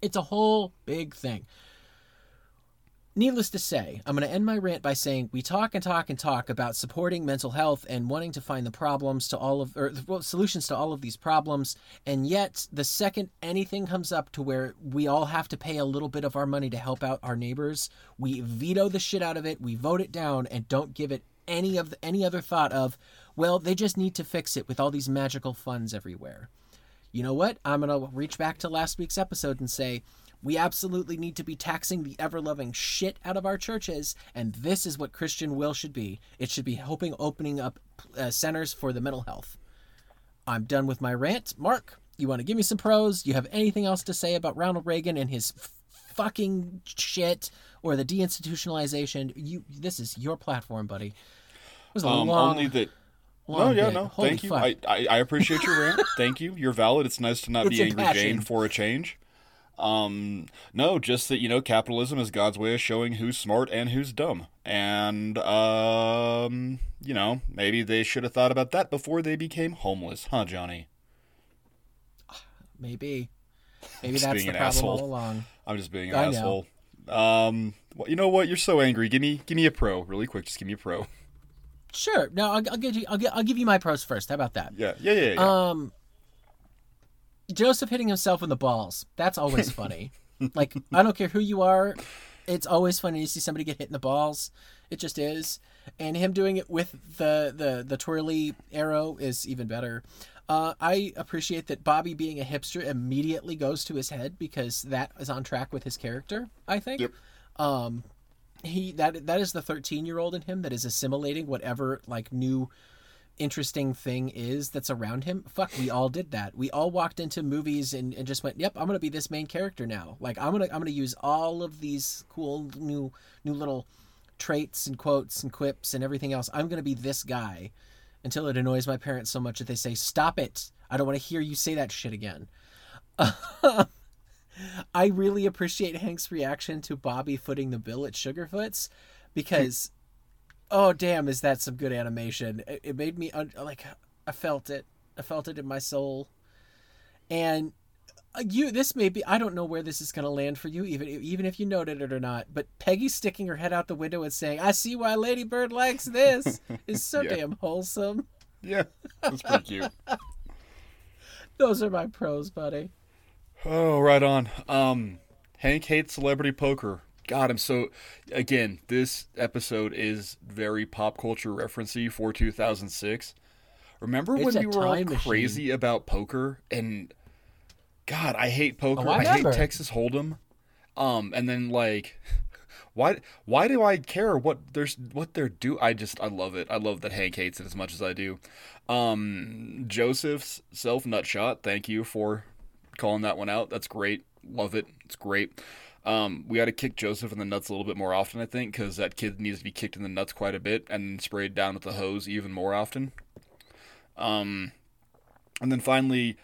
Speaker 1: It's a whole big thing. Needless to say, I'm going to end my rant by saying we talk and talk and talk about supporting mental health and wanting to find the problems to all of or well, solutions to all of these problems, and yet the second anything comes up to where we all have to pay a little bit of our money to help out our neighbors, we veto the shit out of it, we vote it down, and don't give it any of the, any other thought of, well, they just need to fix it with all these magical funds everywhere you know what? I'm going to reach back to last week's episode and say, we absolutely need to be taxing the ever loving shit out of our churches, and this is what Christian will should be. It should be helping opening up uh, centers for the mental health. I'm done with my rant. Mark, you want to give me some pros? You have anything else to say about Ronald Reagan and his f- fucking shit or the deinstitutionalization? You, this is your platform, buddy. It was a
Speaker 2: Um,
Speaker 1: long,
Speaker 2: only that. No, yeah,
Speaker 1: bit.
Speaker 2: no.
Speaker 1: Holy
Speaker 2: Thank you. I, I I appreciate your rant. Thank you. You're valid. It's nice to not
Speaker 1: It's
Speaker 2: be angry Jane for a change. Um, no, just that you know, capitalism is God's way of showing who's smart and who's dumb, and um, you know, maybe they should have thought about that before they became homeless, huh, Jonny?
Speaker 1: Maybe. Maybe that's the problem
Speaker 2: asshole.
Speaker 1: all along.
Speaker 2: I'm just being an
Speaker 1: I know.
Speaker 2: asshole. Um, well, you know what? You're so angry. Give me, give me a pro, really quick. Just give me a pro.
Speaker 1: Sure. No, I'll, I'll give you. I'll, I'll give you my pros first. How about that?
Speaker 2: Yeah, yeah, yeah. yeah.
Speaker 1: Um, Joseph hitting himself in the balls. That's always funny. like I don't care who you are, it's always funny to see somebody get hit in the balls. It just is. and him doing it with the the the twirly arrow is even better. Uh, I appreciate that Bobby being a hipster immediately goes to his head because that is on track with his character. I think.
Speaker 2: Yep.
Speaker 1: Um, he that that is the thirteen year old in him that is assimilating whatever like new interesting thing is that's around him. Fuck, we all did that. We all walked into movies and, and just went, "Yep, I'm gonna be this main character now. Like I'm gonna I'm gonna use all of these cool new new little traits and quotes and quips and everything else. I'm gonna be this guy." Until it annoys my parents so much that they say, "Stop it! I don't want to hear you say that shit again." I really appreciate Hank's reaction to Bobby footing the bill at Sugarfoots because oh damn is that some good animation it, it made me un- like i felt it i felt it in my soul and uh, you this may be i don't know where this is going to land for you even even if you noted it or not but peggy sticking her head out the window and saying i see why lady bird likes this is so
Speaker 2: Yeah.
Speaker 1: damn wholesome
Speaker 2: Yeah, that's pretty cute.
Speaker 1: those are my pros buddy
Speaker 2: Oh, right on. Um, Hank hates celebrity poker. God, I'm so. Again, this episode is very pop culture referencey for 2006. Remember
Speaker 1: It's
Speaker 2: when we were all
Speaker 1: machine.
Speaker 2: crazy about poker and God, I hate poker.
Speaker 1: Oh, I
Speaker 2: I, hate. Texas Hold'em. Um, and then like, why? Why do I care what there's what they're do? I just I love it. I love that Hank hates it as much as I do. Um, Joseph's self nut shot. Thank you for calling that one out. That's great. Love it. It's great. Um, we got to kick Joseph in the nuts a little bit more often, I think, because that kid needs to be kicked in the nuts quite a bit and sprayed down with the hose even more often. Um, and then finally,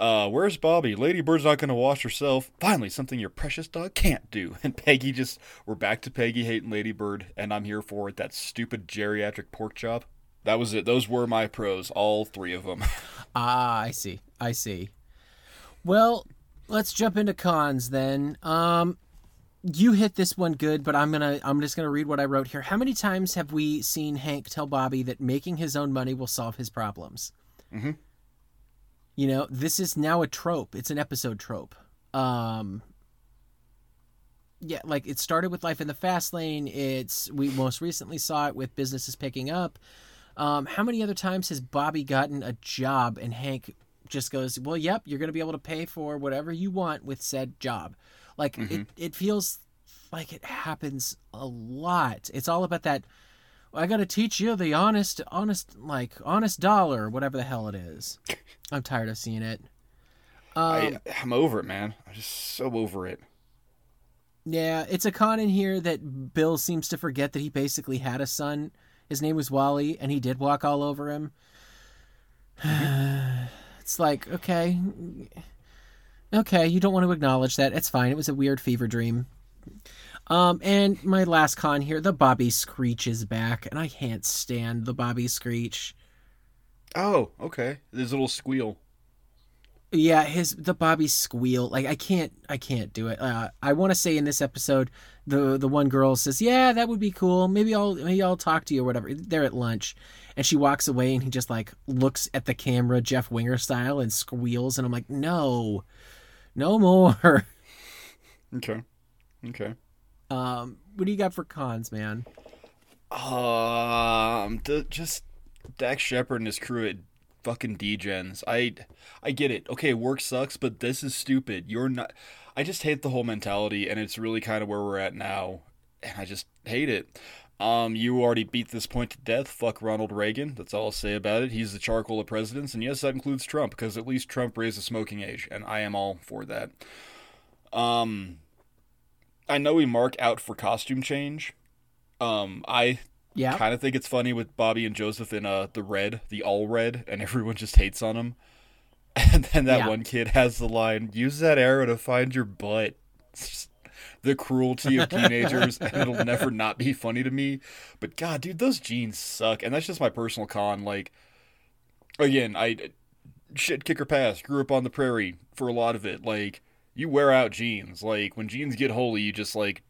Speaker 2: uh, where's Bobby? Lady Bird's not going to wash herself. Finally, something your precious dog can't do. And Peggy just, we're back to Peggy hating Lady Bird, and I'm here for it. That stupid geriatric pork chop. That was it. Those were my pros, all three of them.
Speaker 1: Ah, I see. I see. Well, let's jump into cons then. Um you hit this one good, but I'm to I'm just going to read what I wrote here. How many times have we seen Hank tell Bobby that making his own money will solve his problems?
Speaker 2: Mhm.
Speaker 1: You know, this is now a trope. It's an episode trope. Um yeah, like it started with Life in the Fast Lane. It's we most recently saw it with businesses picking up. Um, how many other times has Bobby gotten a job and Hank just goes, "Well, yep, you're going to be able to pay for whatever you want with said job." Like it, it feels like it happens a lot. It's all about that. I got to teach you the honest, honest, like honest dollar, whatever the hell it is. I'm tired of seeing it. Um,
Speaker 2: I, I'm over it, man. I'm just so over it.
Speaker 1: Yeah, it's a con in here that Bill seems to forget that he basically had a son. His name was Wally, and he did walk all over him. It's like, okay. Okay, you don't want to acknowledge that. It's fine. It was a weird fever dream. Um, and my last con here, the Bobby Screech is back, and I can't stand the Bobby Screech.
Speaker 2: Oh, okay. This little squeal.
Speaker 1: Yeah, his the Bobby squeal. Like I can't I can't do it. Uh, I want to say in this episode the the one girl says, "Yeah, that would be cool. Maybe I'll maybe I'll talk to you or whatever." They're at lunch and she walks away and he just like looks at the camera Jeff Winger style and squeals and I'm like, "No. No more."
Speaker 2: Okay. Okay.
Speaker 1: Um, what do you got for cons, man?
Speaker 2: Um, the, just Dax Shepard and his crew at fucking Degens. I, I get it. Okay, work sucks, but this is stupid. You're not. I just hate the whole mentality, and it's really kind of where we're at now, and I just hate it. Um, you already beat this point to death. Fuck Ronald Reagan. That's all I'll say about it. He's the charcoal of presidents, and yes, that includes Trump because at least Trump raised the smoking age, and I am all for that. Um, I know we mark out for costume change. Um, I
Speaker 1: Yeah.
Speaker 2: kind of think it's funny with Bobby and Joseph in uh the red, the all red, and everyone just hates on him. And then that
Speaker 1: Yeah.
Speaker 2: one kid has the line, "Use that arrow to find your butt." It's just the cruelty of teenagers, and it'll never not be funny to me. But God, dude, those jeans suck, and that's just my personal con. Like, again, I shit kicker pass. Grew up on the prairie for a lot of it. Like, you wear out jeans. Like when jeans get holy, you just like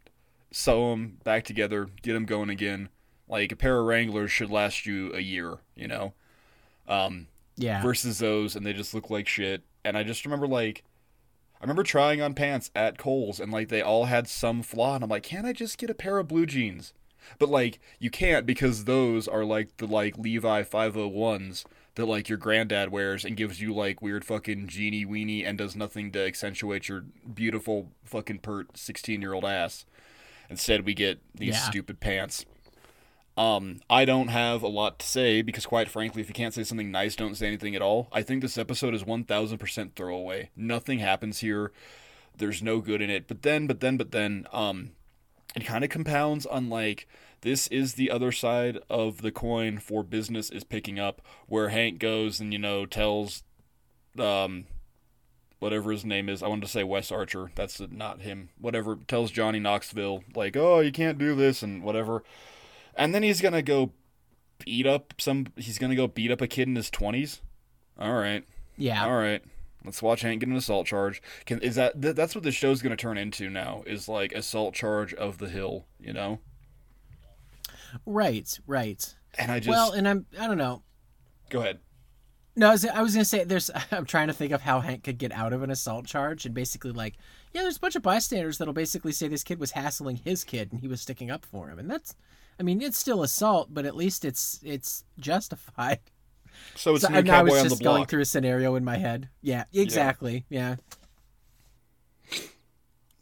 Speaker 2: sew them back together, get them going again. Like a pair of Wranglers should last you a year, you know. Um,
Speaker 1: Yeah.
Speaker 2: versus those, and they just look like shit. And I just remember like, I remember trying on pants at Kohl's, and like they all had some flaw, and I'm like, can't I just get a pair of blue jeans? But like you can't because those are like the like Levi 501s that like your granddad wears and gives you like weird fucking genie weenie and does nothing to accentuate your beautiful fucking pert 16 year old ass. Instead, we get these
Speaker 1: Yeah.
Speaker 2: stupid pants. Um, I don't have a lot to say because, quite frankly, if you can't say something nice, don't say anything at all. I think this episode is 1000% throwaway. Nothing happens here. There's no good in it. But then, but then, but then, um, it kind of compounds on like this is the other side of the coin for business is picking up where Hank goes and you know tells um whatever his name is I wanted to say Wes Archer that's not him whatever tells Johnny Knoxville like oh you can't do this and whatever and then he's going to go beat up some he's going to go beat up a kid in his 20s all right
Speaker 1: Yeah.
Speaker 2: all right. Let's watch Hank get an assault charge. Can is that th- that's what the show's going to turn into now? Is like assault charge of the hill, you know?
Speaker 1: Right. Right.
Speaker 2: And I just
Speaker 1: well, and I'm I don't know.
Speaker 2: go ahead.
Speaker 1: No, I was, I was gonna say there's. I'm trying to think of how Hank could get out of an assault charge, and basically like, yeah, there's a bunch of bystanders that'll basically say this kid was hassling his kid, and he was sticking up for him, and that's, I mean, it's still assault, but at least it's it's justified.
Speaker 2: So it's
Speaker 1: So, I
Speaker 2: cowboy
Speaker 1: was
Speaker 2: on the
Speaker 1: just going through a scenario in my head. Yeah, exactly. Yeah.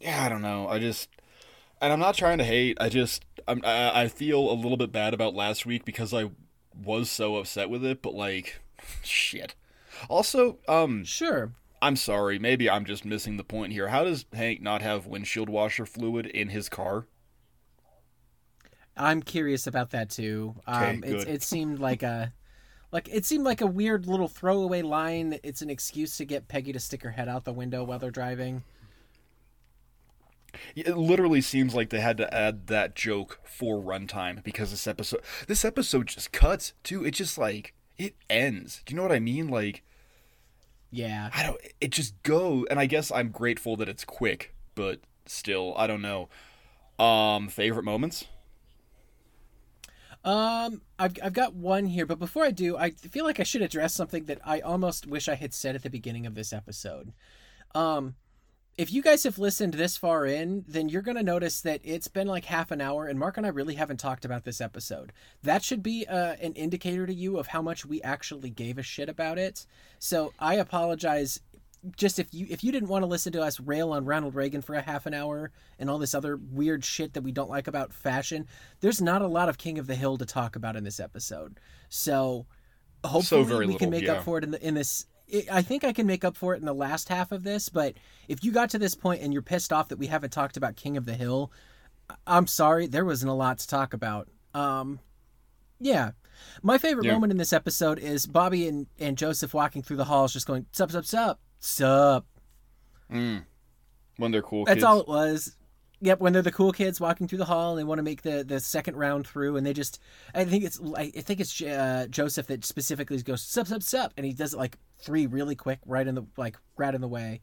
Speaker 2: Yeah, I don't know. I just and I'm not trying to hate. I just I'm, I I feel a little bit bad about last week because I was so upset with it, but like shit. Also, um
Speaker 1: Sure.
Speaker 2: I'm sorry, maybe I'm just missing the point here. How does Hank not have windshield washer fluid in his car?
Speaker 1: I'm curious about that too.
Speaker 2: Okay,
Speaker 1: Um, it, it seemed like a, like it seemed like a weird little throwaway line. It's an excuse to get Peggy to stick her head out the window while they're driving.
Speaker 2: It literally seems like they had to add that joke for runtime because this episode this episode just cuts too. It just like it ends. Do you know what I mean? Like
Speaker 1: Yeah.
Speaker 2: I don't it just go and I guess I'm grateful that it's quick, but still, I don't know. Um favorite moments?
Speaker 1: Um, I've I've got one here, but before I do, I feel like I should address something that I almost wish I had said at the beginning of this episode. Um, if you guys have listened this far in, then you're gonna notice that it's been like half an hour, and Mark and I really haven't talked about this episode. That should be uh, an indicator to you of how much we actually gave a shit about it. So I apologize. Just if you if you didn't want to listen to us rail on Ronald Reagan for a half an hour and all this other weird shit that we don't like about fashion, there's not a lot of King of the Hill to talk about in this episode. So hopefully
Speaker 2: very
Speaker 1: we can make
Speaker 2: yeah.
Speaker 1: up for it in the in this I- think I can make up for it in the last half of this, but if you got to this point and you're pissed off that we haven't talked about King of the Hill, I'm sorry, there wasn't a lot to talk about. Um yeah. My favorite
Speaker 2: Yeah.
Speaker 1: moment in this episode is Bobby and, and Joseph walking through the halls just going, Sup, sup, sup, sup.
Speaker 2: Mm. When they're cool
Speaker 1: That's
Speaker 2: kids.
Speaker 1: all it was. Yep, when they're the cool kids walking through the hall and they want to make the, the second round through, and they just, I think it's, I I think it's uh, Joseph that specifically goes sup sup sup, and he does it like three really quick, right in the like right in the way.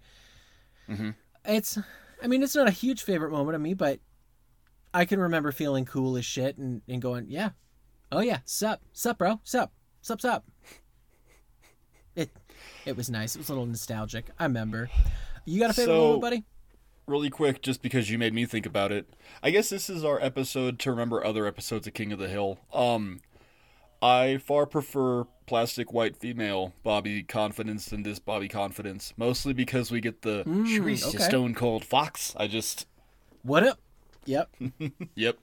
Speaker 2: Mm-hmm.
Speaker 1: It's, I mean, it's not a huge favorite moment of me, but I can remember feeling cool as shit and, and going, yeah, oh yeah, sup sup bro, sup sup sup. It, was nice. It was a little nostalgic. I remember. You got a favorite
Speaker 2: So-
Speaker 1: moment, buddy?
Speaker 2: really quick, just because you made me think about it. I guess this is our episode to remember other episodes of King of the Hill. Um, I far prefer plastic white female Bobby Confidence than this Bobby Confidence, mostly because we get the a
Speaker 1: okay.
Speaker 2: Stone Cold Fox. I just,
Speaker 1: What up? Yep.
Speaker 2: yep.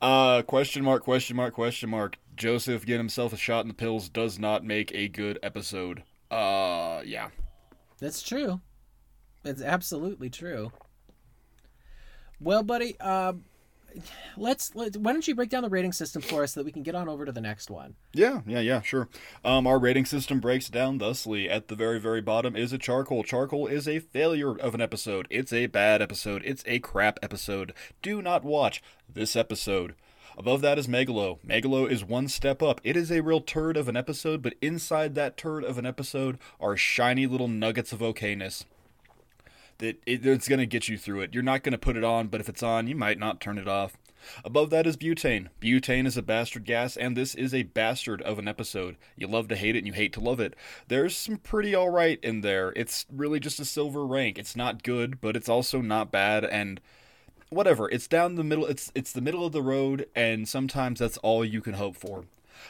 Speaker 2: Uh, question mark, question mark, question mark. Joseph getting himself a shot in the pills does not make a good episode. Uh, yeah.
Speaker 1: That's true. It's absolutely true. Well, buddy, um, let's let. Why don't you break down the rating system for us so that we can get on over to the next one?
Speaker 2: Yeah, yeah, yeah, sure. Um, our rating system breaks down thusly. At the very, very bottom is a charcoal. Charcoal is a failure of an episode. It's a bad episode. It's a crap episode. Do not watch this episode. Above that is Megalo. Megalo is one step up. It is a real turd of an episode, but inside that turd of an episode are shiny little nuggets of okayness. That it, it's going to get you through it. You're not going to put it on, but if it's on, you might not turn it off. Above that is butane. Butane is a bastard gas, and this is a bastard of an episode. You love to hate it, and you hate to love it. There's some pretty alright in there. It's really just a silver rank. It's not good, but it's also not bad, and whatever. It's down the middle. It's it's the middle of the road, and sometimes that's all you can hope for.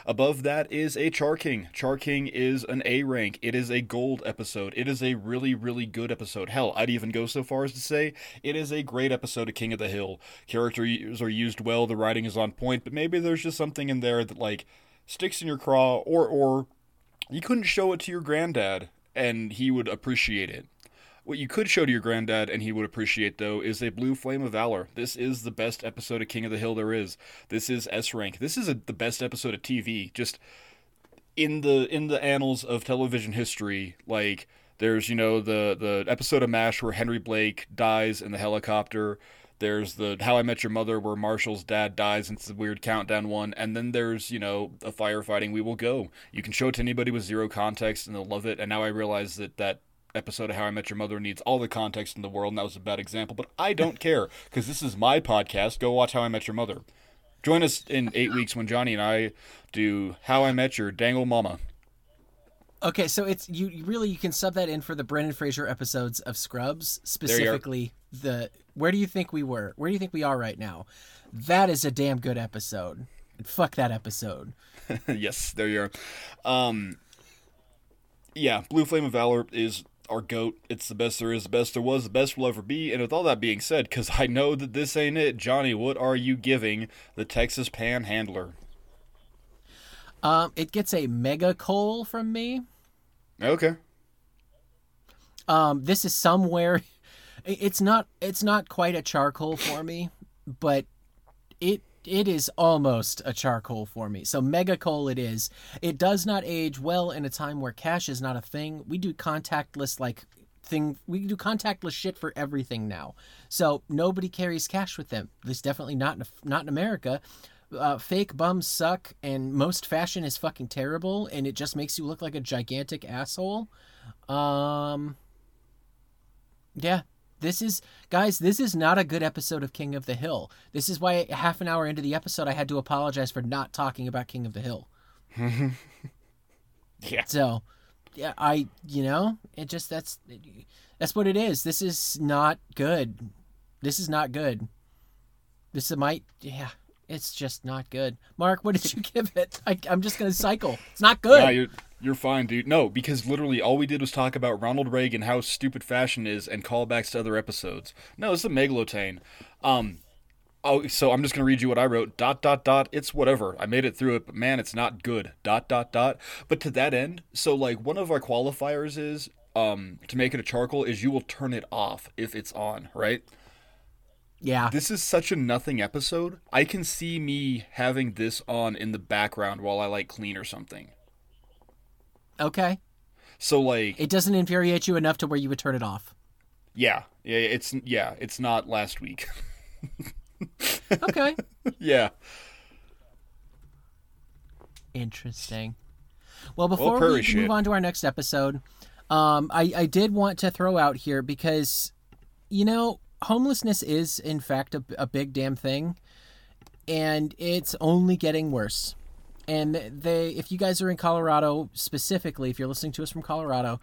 Speaker 2: Above that is a Char King. Char King is an A rank. It is a gold episode. It is a really, really good episode. Hell, I'd even go so far as to say it is a great episode of King of the Hill. Characters are used well, the writing is on point, but maybe there's just something in there that like sticks in your craw, or or you couldn't show it to your granddad and he would appreciate it. What you could show to your granddad and he would appreciate, though, is a Blue Flame of Valor. This is the best episode of King of the Hill there is. This is S rank. This is a, the best episode of TV. Just in the in the annals of television history, like there's you know the the episode of Mash where Henry Blake dies in the helicopter. There's the How I Met Your Mother where Marshall's dad dies and it's a weird countdown one. And then there's, you know, a firefighting We Will Go. You can show it to anybody with zero context and they'll love it. And now I realize that that episode of How I Met Your Mother needs all the context in the world, and that was a bad example, but I don't care because this is my podcast. Go watch How I Met Your Mother. Join us in eight weeks when Jonny and I do How I Met Your Dangle Mama.
Speaker 1: Okay, so it's you you really you can sub that in for the Brendan Fraser episodes of Scrubs, specifically the where do you think we were? Where do you think we are right now? That is a damn good episode. And fuck that episode.
Speaker 2: yes, there you are. Um, yeah, Blue Flame of Valor is our goat. It's the best there is, the best there was, the best will ever be. And with all that being said, because I know that this ain't it, Jonny, what are you giving the Texas Panhandler?
Speaker 1: Um, it gets a mega coal from me.
Speaker 2: Okay.
Speaker 1: Um, this is somewhere. It's not. It's not quite a charcoal for me, but it it is almost a charcoal for me. So mega coal it is. It does not age well in a time where cash is not a thing. We do contactless like thing. We do contactless shit for everything now. So nobody carries cash with them. At least definitely not in, not in America. Uh, fake bums suck, and most fashion is fucking terrible, and it just makes you look like a gigantic asshole. Um, yeah, this is guys this is not a good episode of king of the hill. This is why half an hour into the episode i had to apologize for not talking about king of the hill.
Speaker 2: Yeah.
Speaker 1: so yeah i you know it just that's that's what it is. This is not good. This is not good. This is might yeah it's just not good. Mark what did you give it? I, i'm just gonna cycle. It's not good
Speaker 2: you're fine, dude. No, because literally all we did was talk about Ronald Reagan, how stupid fashion is, and callbacks to other episodes. No, it's a megalotane. Um, oh, so I'm just gonna read you what I wrote. Dot dot dot. It's whatever. I made it through it, but man, it's not good. Dot dot dot. But to that end, so like one of our qualifiers is um to make it a charcoal is you will turn it off if it's on, right?
Speaker 1: yeah
Speaker 2: This is such a nothing episode. I can see me having this on in the background while I like clean or something.
Speaker 1: Okay
Speaker 2: So like
Speaker 1: it doesn't infuriate you enough to where you would turn it off
Speaker 2: Yeah, yeah, it's yeah, it's not last week.
Speaker 1: okay
Speaker 2: yeah,
Speaker 1: Interesting. Well, before
Speaker 2: prairie
Speaker 1: we
Speaker 2: shit.
Speaker 1: move on to our next episode, um, I, I did want to throw out here because, you know, homelessness is in fact a, a big damn thing, and it's only getting worse. And they, if you guys are in Colorado specifically, if you're listening to us from colorado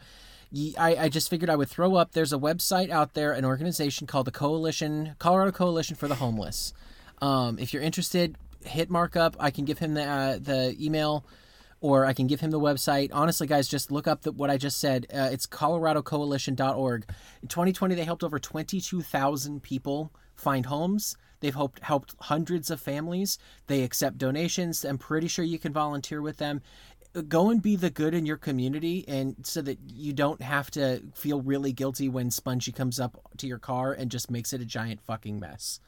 Speaker 1: I, I just figured I would throw up. There's a website out there, an organization called the Coalition, Colorado Coalition for the Homeless. Um, if you're interested, hit Mark up. I can give him the uh, the email, or I can give him the website. Honestly, guys, just look up the, what I just said. Uh, it's coloradocoalition.org. In 2020, they helped over 22,000 people find homes. They've helped helped hundreds of families. They accept donations. I'm pretty sure you can volunteer with them. Go and be the good in your community, and so that you don't have to feel really guilty when Spongy comes up to your car and just makes it a giant fucking mess.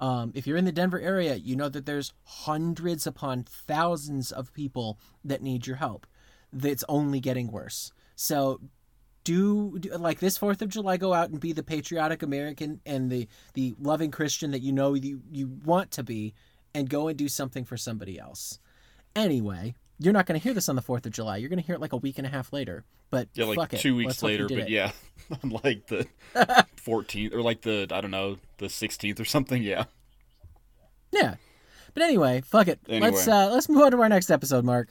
Speaker 1: Um, if you're in the Denver area, you know that there's hundreds upon thousands of people that need your help. That's only getting worse. So do, do like this Fourth of July, go out and be the patriotic American and the the loving Christian that you know you you want to be, and go and do something for somebody else. Anyway, you're not going to hear this on the Fourth of July. You're going to hear it like a week and a half later. But
Speaker 2: yeah, like
Speaker 1: fuck it.
Speaker 2: two weeks
Speaker 1: Let's
Speaker 2: later. But
Speaker 1: it.
Speaker 2: yeah, on like the 14th or like the I don't know the 16th or something. Yeah.
Speaker 1: yeah. But anyway, fuck it. Let's uh, let's move on to our next episode, Mark.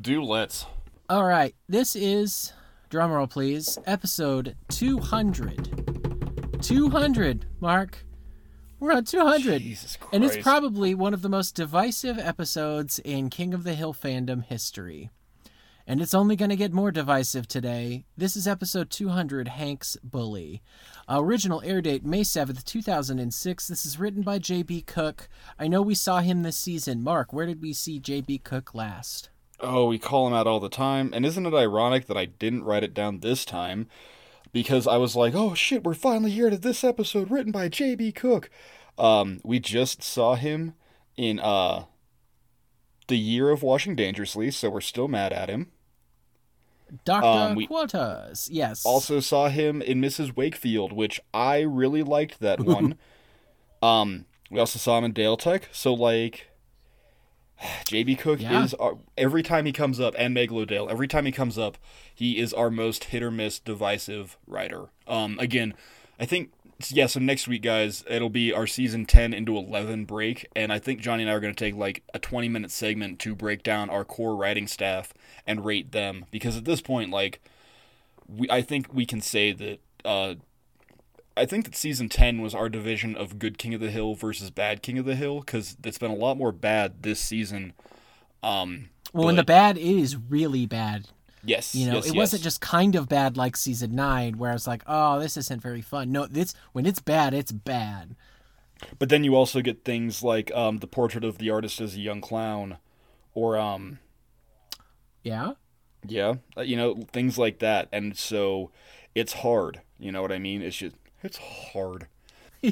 Speaker 2: Do let's.
Speaker 1: All right, this is drumroll, please. Episode two hundred. Two hundred, Mark. We're on 200.
Speaker 2: Jesus Christ.
Speaker 1: And it's probably one of the most divisive episodes in King of the Hill fandom history. And it's only going to get more divisive today. This is episode 200 Hank's Bully. Uh, original air date May 7th, 2006. This is written by J.B. Cook. I know we saw him this season. Mark, where did we see J.B. Cook last?
Speaker 2: Oh, we call him out all the time. And isn't it ironic that I didn't write it down this time? Because I was like, oh shit, we're finally here to this episode written by J.B. Cook. Um, we just saw him in uh the year of washing dangerously, so we're still mad at him.
Speaker 1: Dr.
Speaker 2: Um, we-
Speaker 1: Quotas. Yes.
Speaker 2: Also saw him in Mrs. Wakefield, which I really liked that one. um, we also saw him in Dale Tech, so like JB Cook
Speaker 1: Yeah.
Speaker 2: is our, every time he comes up and Megalodale, every time he comes up, he is our most hit or miss divisive writer. Um, again, I think yeah. So next week, guys, it'll be our season ten into eleven break, and I think Jonny and I are going to take like a twenty minute segment to break down our core writing staff and rate them because at this point, like we I think we can say that uh I think that season 10 was our division of good King of the Hill versus bad King of the Hill cuz it's been a lot more bad this season. Um
Speaker 1: well, when the bad is really bad.
Speaker 2: yes,
Speaker 1: You know,
Speaker 2: yes,
Speaker 1: it
Speaker 2: yes.
Speaker 1: wasn't just kind of bad like season nine, where I was like, "Oh, this isn't very fun." No, it's when it's bad, it's bad.
Speaker 2: But then you also get things like um the portrait of the artist as a young clown or um
Speaker 1: Yeah,
Speaker 2: yeah, uh, you know, things like that. And so it's hard, you know what I mean? It's just it's hard.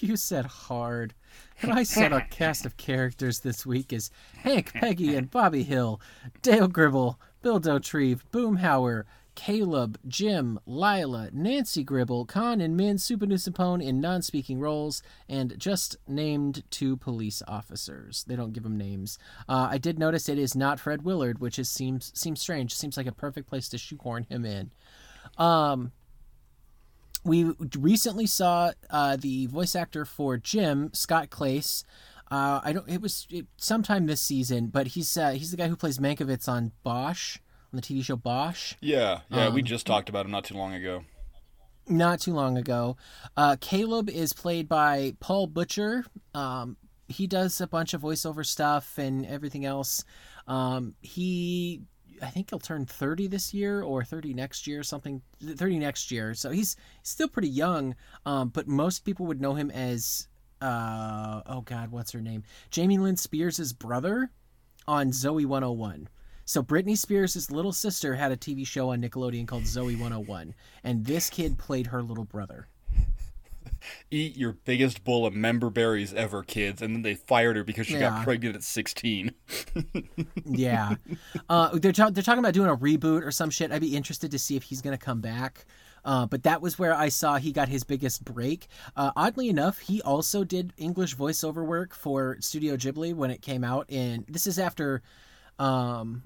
Speaker 1: you said hard, and I said our cast of characters this week is Hank, Peggy, and Bobby Hill, Dale Gribble, Bill Dauterive, Boomhauer. Caleb, Jim, Lila, Nancy Gribble, Kahn and Minh Souphanousinphone in non-speaking roles, and just named two police officers. They don't give them names. Uh, I did notice it is not Fred Willard, which is seems seems strange. Seems like a perfect place to shoehorn him in. Um, we recently saw uh, the voice actor for Jim, Scott Klace. Uh, I don't. It was it, sometime this season, but he's uh, he's the guy who plays Mankiewicz on Bosch on the TV show Bosch.
Speaker 2: Yeah, yeah, we
Speaker 1: Um,
Speaker 2: just talked about him not too long ago.
Speaker 1: not too long ago. Uh, Caleb is played by Paul Butcher. Um, he does a bunch of voiceover stuff and everything else. Um, he, I think he'll turn 30 this year or 30 next year, something, 30 next year. So he's still pretty young, um, but most people would know him as, uh, oh God, what's her name? Jamie Lynn Spears' brother on Zoey 101. So Britney Spears' little sister had a TV show on Nickelodeon called Zoey 101, and this kid played her little brother.
Speaker 2: Eat your biggest bowl of member berries ever, kids, and then they fired her because she
Speaker 1: Yeah.
Speaker 2: got pregnant at 16.
Speaker 1: Yeah, uh, they're ta- they're talking about doing a reboot or some shit. I'd be interested to see if he's gonna come back. Uh, but that was where I saw he got his biggest break. Uh, oddly enough, he also did English voiceover work for Studio Ghibli when it came out, and this is after, um,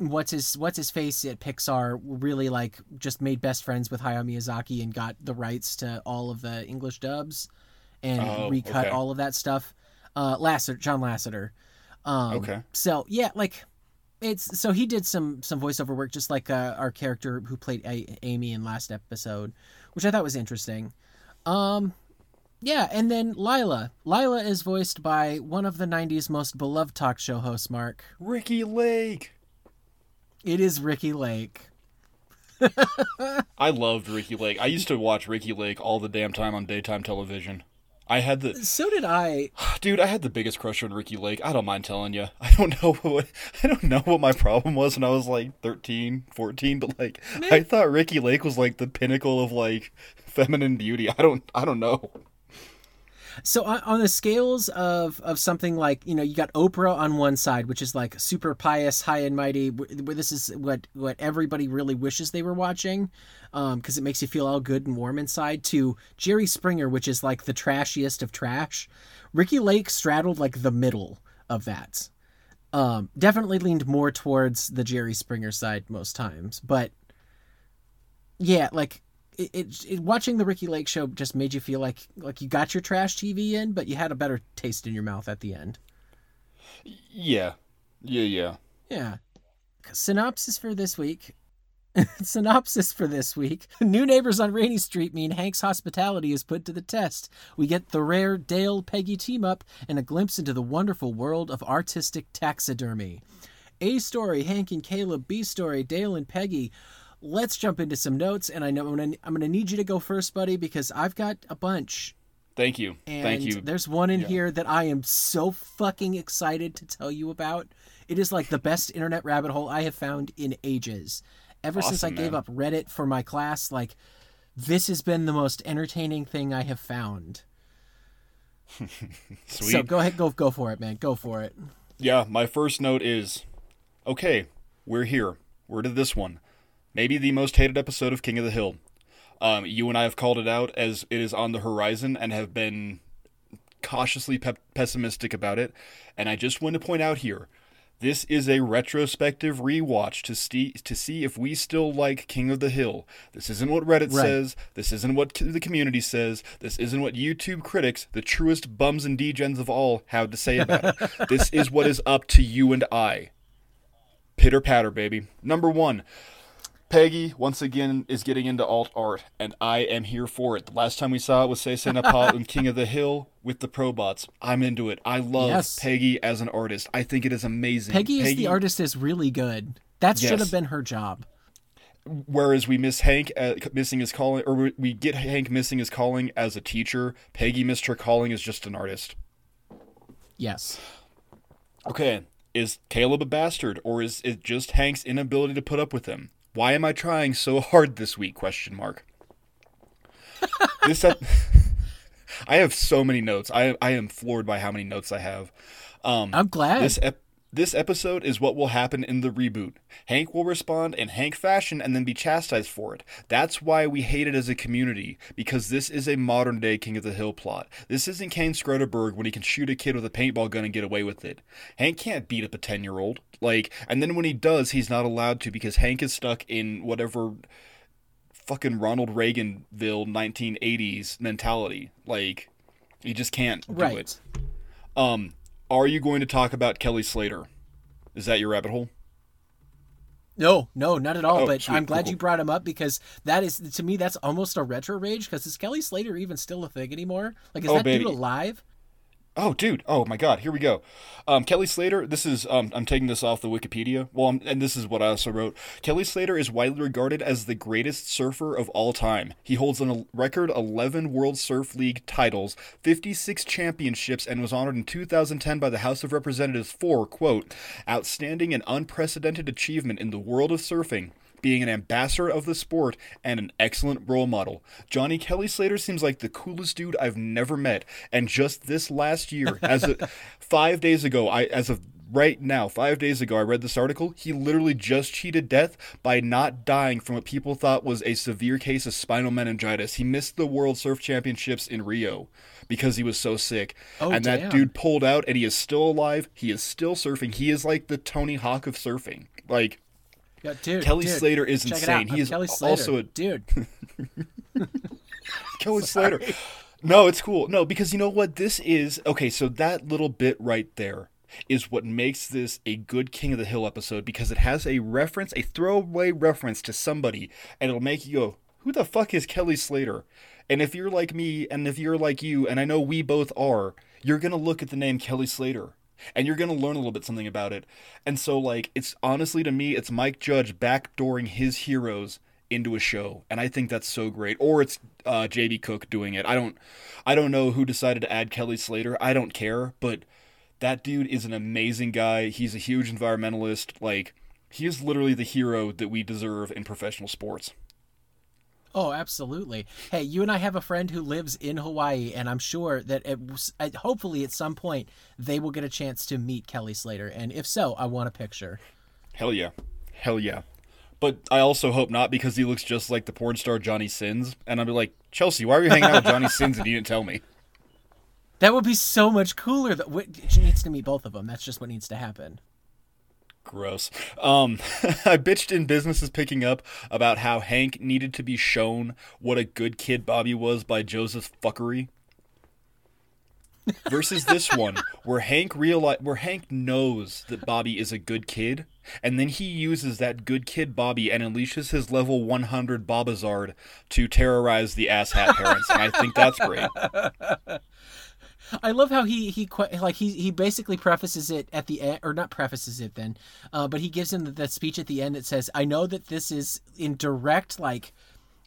Speaker 1: what's his what's his face at Pixar really like just made best friends with Hayao Miyazaki and got the rights to all of the English dubs and
Speaker 2: Oh,
Speaker 1: recut
Speaker 2: okay.
Speaker 1: all of that stuff. Uh, Lasseter, John Lasseter. Um,
Speaker 2: Okay.
Speaker 1: So yeah, like it's so he did some some voiceover work just like uh, our character who played a- Amy in last episode, which I thought was interesting. Um, yeah, and then Lila. Lila is voiced by one of the '90s most beloved talk show hosts, Mark.
Speaker 2: Ricki Lake!
Speaker 1: It is Ricki Lake.
Speaker 2: I loved Ricki Lake. I used to watch Ricki Lake all the damn time on daytime television. I had the
Speaker 1: So did I.
Speaker 2: dude. I had the biggest crush on Ricki Lake. I don't mind telling you. I don't know what I don't know what my problem was when I was like 13, 14, but like I thought Ricki Lake was like the pinnacle of like feminine beauty. I don't I don't know.
Speaker 1: So on, on the scales of of something like you know you got Oprah on one side, which is like super pious, high and mighty, where this is what what everybody really wishes they were watching, um, because it makes you feel all good and warm inside. To Jerry Springer, which is like the trashiest of trash. Ricki Lake straddled like the middle of that. Um, definitely leaned more towards the Jerry Springer side most times, but yeah, like it, it, it watching the Ricki Lake show just made you feel like like you got your trash TV in, but you had a better taste in your mouth at the end.
Speaker 2: Yeah, yeah, yeah.
Speaker 1: Yeah. Synopsis for this week. Synopsis for this week. New neighbors on Rainey Street mean Hank's hospitality is put to the test. We get the rare Dale Peggy team up and a glimpse into the wonderful world of artistic taxidermy. A story, Hank and Caleb. B story, Dale and Peggy. Let's jump into some notes, and I know I'm gonna, I'm gonna need you to go first, buddy, because I've got a bunch.
Speaker 2: Thank you.
Speaker 1: And
Speaker 2: Thank you.
Speaker 1: There's one in
Speaker 2: Yeah.
Speaker 1: here that I am so fucking excited to tell you about. It is like the best internet rabbit hole I have found in ages. Ever since I
Speaker 2: Awesome,
Speaker 1: gave up Reddit for my class, like this has been the most entertaining thing I have found.
Speaker 2: Sweet.
Speaker 1: So go ahead, go go for it, man. Go for it.
Speaker 2: Yeah, my first note is okay, we're here. We're to this one. Maybe the most hated episode of King of the Hill. Um, you and I have called it out as it is on the horizon and have been cautiously pe- pessimistic about it. And I just want to point out here this is a retrospective rewatch to, st- to see if we still like King of the Hill. This isn't what Reddit
Speaker 1: Right.
Speaker 2: says. This isn't what the community says. This isn't what YouTube critics, the truest bums and degens of all, have to say about it. this is what is up to you and I. Pitter patter, baby. Number one. Peggy once again is getting into alt art, and I am here for it. The last time we saw it was Say Paul and King of the Hill with the Probots. I'm into it. I love
Speaker 1: Yes.
Speaker 2: Peggy as an artist. I think it is amazing.
Speaker 1: Peggy, is the artist is really good. That should have been her job.
Speaker 2: Whereas we miss Hank uh, missing his calling, or we- we get Hank missing his calling as a teacher. Peggy missed her calling as just an artist.
Speaker 1: Yes.
Speaker 2: Okay, is Caleb a bastard, or is it just Hank's inability to put up with him? Why am I trying so hard this week? Question mark. this ep- I have so many notes. I I am floored by how many notes I have. Um,
Speaker 1: I'm glad.
Speaker 2: this ep- this episode is what will happen in the reboot. Hank will respond in Hank fashion and then be chastised for it. That's why we hate it as a community, because this is a modern day King of the Hill plot. This isn't Kane Scroderberg when he can shoot a kid with a paintball gun and get away with it. Hank can't beat up a 10 year old. Like, and then when he does, he's not allowed to because Hank is stuck in whatever fucking Ronald Reaganville 1980s mentality. Like, he just can't do
Speaker 1: right.
Speaker 2: it. Um, are you going to talk about Kelly Slater? Is that your rabbit hole?
Speaker 1: No, no, not at all.
Speaker 2: Oh,
Speaker 1: but
Speaker 2: sweet,
Speaker 1: I'm glad
Speaker 2: cool,
Speaker 1: you brought him up because that is to me that's almost a retro rage. Because is Kelly Slater even still a thing anymore? Like, is
Speaker 2: Oh,
Speaker 1: that
Speaker 2: baby.
Speaker 1: dude alive?
Speaker 2: Oh, dude. Oh my God. Here we go. Um, Kelly Slater. This is. Um, I'm taking this off the Wikipedia. Well, i and this is what I also wrote. Kelly Slater is widely regarded as the greatest surfer of all time. He holds a record 11 World Surf League titles, 56 championships, and was honored in 2010 by the House of Representatives for quote outstanding and unprecedented achievement in the world of surfing. Being an ambassador of the sport and an excellent role model. Jonny Kelly Slater seems like the coolest dude I've never met. And just this last year, as of five days ago, I as of right now, five days ago, I read this article. He literally just cheated death by not dying from what people thought was a severe case of spinal meningitis. He missed the World Surf Championships in Rio because he was so sick.
Speaker 1: Oh,
Speaker 2: and that dude pulled out and he is still alive. He is still surfing. He is like the Tony Hawk of surfing. Like
Speaker 1: Yeah, dude.
Speaker 2: Kelly
Speaker 1: dude,
Speaker 2: Slater is insane. He is
Speaker 1: Kelly
Speaker 2: also a
Speaker 1: dude.
Speaker 2: Kelly Slater. No, it's cool. No, because you know what this is? Okay, so that little bit right there is what makes this a good King of the Hill episode because it has a reference, a throwaway reference to somebody, and it'll make you go, "Who the fuck is Kelly Slater?" And if you're like me, and if you're like you, and I know we both are, you're gonna look at the name Kelly Slater. And you're gonna learn a little bit something about it. And so like it's honestly to me, it's Mike Judge backdooring his heroes into a show. And I think that's so great. Or it's uh, JB Cook doing it. I don't I don't know who decided to add Kelly Slater. I don't care, but that dude is an amazing guy. He's a huge environmentalist. Like he is literally the hero that we deserve in professional sports.
Speaker 1: Oh, absolutely. Hey, you and I have a friend who lives in Hawaii, and I'm sure that it, hopefully at some point they will get a chance to meet Kelly Slater. And if so, I want a picture.
Speaker 2: Hell yeah. Hell yeah. But I also hope not because he looks just like the porn star Johnny Sins. And I'll be like, Chelsea, why are you hanging out with Johnny Sins and you didn't tell me?
Speaker 1: That would be so much cooler. That she needs to meet both of them. That's just what needs to happen.
Speaker 2: Gross. Um, I bitched in business is picking up about how Hank needed to be shown what a good kid Bobby was by Joseph fuckery. versus this one where Hank realize where Hank knows that Bobby is a good kid, and then he uses that good kid Bobby and unleashes his level 100 Bobazard to terrorize the asshat parents, and I think that's great.
Speaker 1: I love how he he like he he basically prefaces it at the end or not prefaces it then, uh, but he gives him that speech at the end that says, "I know that this is in direct like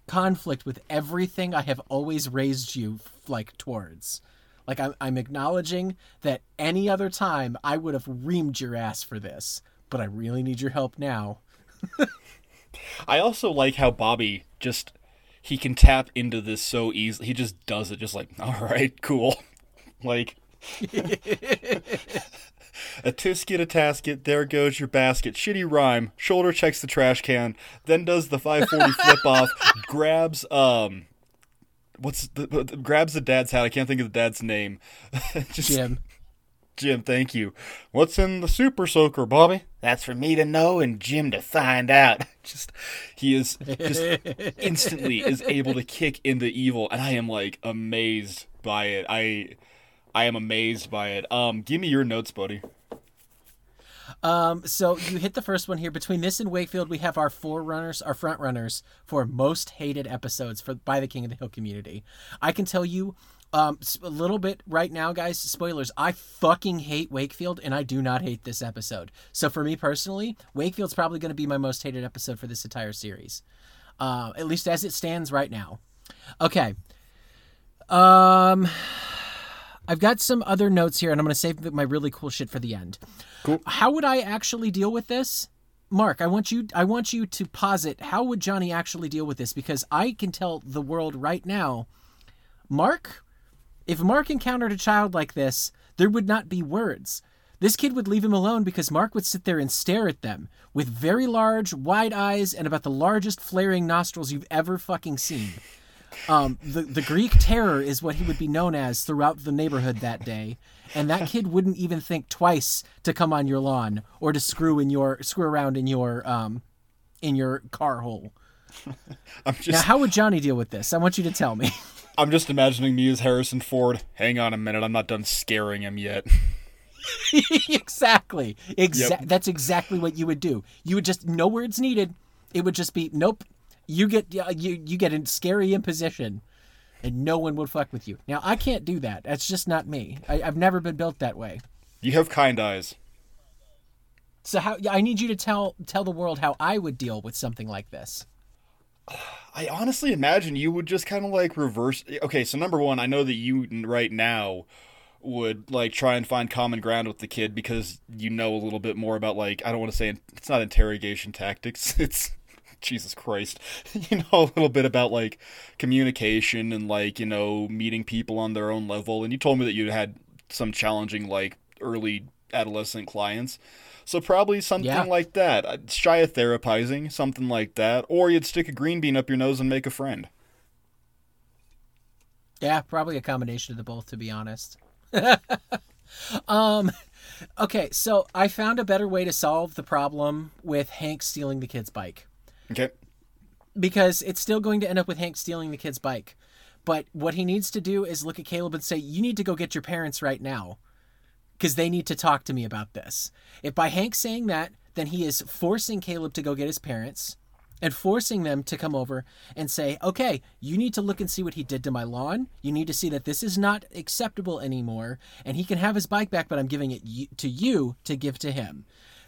Speaker 1: conflict with everything I have always raised you like towards." Like I'm, I'm acknowledging that any other time I would have reamed your ass for this, but I really need your help now.
Speaker 2: I also like how Bobby just he can tap into this so easily. He just does it, just like, all right, cool. Like a tisket, a tasket. There goes your basket. Shitty rhyme. Shoulder checks the trash can, then does the 540 flip off. Grabs um, what's the grabs the dad's hat. I can't think of the dad's name. just,
Speaker 1: Jim.
Speaker 2: Jim, thank you. What's in the super soaker, Bobby? That's for me to know and Jim to find out. Just he is just instantly is able to kick into evil, and I am like amazed by it. I I am amazed by it. Um, give me your notes, buddy.
Speaker 1: Um, so you hit the first one here. Between this and Wakefield, we have our forerunners, our front runners for most hated episodes for by the King of the Hill community. I can tell you um, a little bit right now, guys. Spoilers. I fucking hate Wakefield, and I do not hate this episode. So for me personally, Wakefield's probably going to be my most hated episode for this entire series, uh, at least as it stands right now. Okay. Um. I've got some other notes here, and I'm going to save my really cool shit for the end.
Speaker 2: Cool.
Speaker 1: How would I actually deal with this? Mark, I want you I want you to posit how would Jonny actually deal with this because I can tell the world right now Mark if Mark encountered a child like this, there would not be words. This kid would leave him alone because Mark would sit there and stare at them with very large, wide eyes and about the largest flaring nostrils you've ever fucking seen. Um, the the Greek terror is what he would be known as throughout the neighborhood that day, and that kid wouldn't even think twice to come on your lawn or to screw in your screw around in your um in your car hole.
Speaker 2: Just
Speaker 1: Now, how would Jonny deal with this? I want you to tell me.
Speaker 2: I'm just imagining me as Harrison Ford. Hang on a minute, I'm not done scaring him yet.
Speaker 1: exactly. Exa-
Speaker 2: Yep.
Speaker 1: That's exactly what you would do. You would just no words needed. It would just be nope. You get you you get in scary imposition, and no one would fuck with you. Now I can't do that. That's just not me. I, I've never been built that way.
Speaker 2: You have kind eyes.
Speaker 1: So how? I need you to tell tell the world how I would deal with something like this.
Speaker 2: I honestly imagine you would just kind of like reverse. Okay, so number one, I know that you right now would like try and find common ground with the kid because you know a little bit more about like I don't want to say it's not interrogation tactics. It's Jesus Christ, you know a little bit about like communication and like you know meeting people on their own level. And you told me that you had some challenging like early adolescent clients. So probably something
Speaker 1: Yeah.
Speaker 2: like that. Uh, Shy of therapizing, something like that. Or you'd stick a green bean up your nose and make a friend.
Speaker 1: Yeah, probably a combination of the both, to be honest. um, okay, so I found a better way to solve the problem with Hank stealing the kid's bike.
Speaker 2: Okay.
Speaker 1: because it's still going to end up with Hank stealing the kid's bike. But what he needs to do is look at Caleb and say, "You need to go get your parents right now, because they need to talk to me about this." If by Hank saying that, then he is forcing Caleb to go get his parents and forcing them to come over and say, "Okay, you need to look and see what he did to my lawn. You need to see that this is not acceptable anymore, and he can have his bike back, but I'm giving it to you to give to him."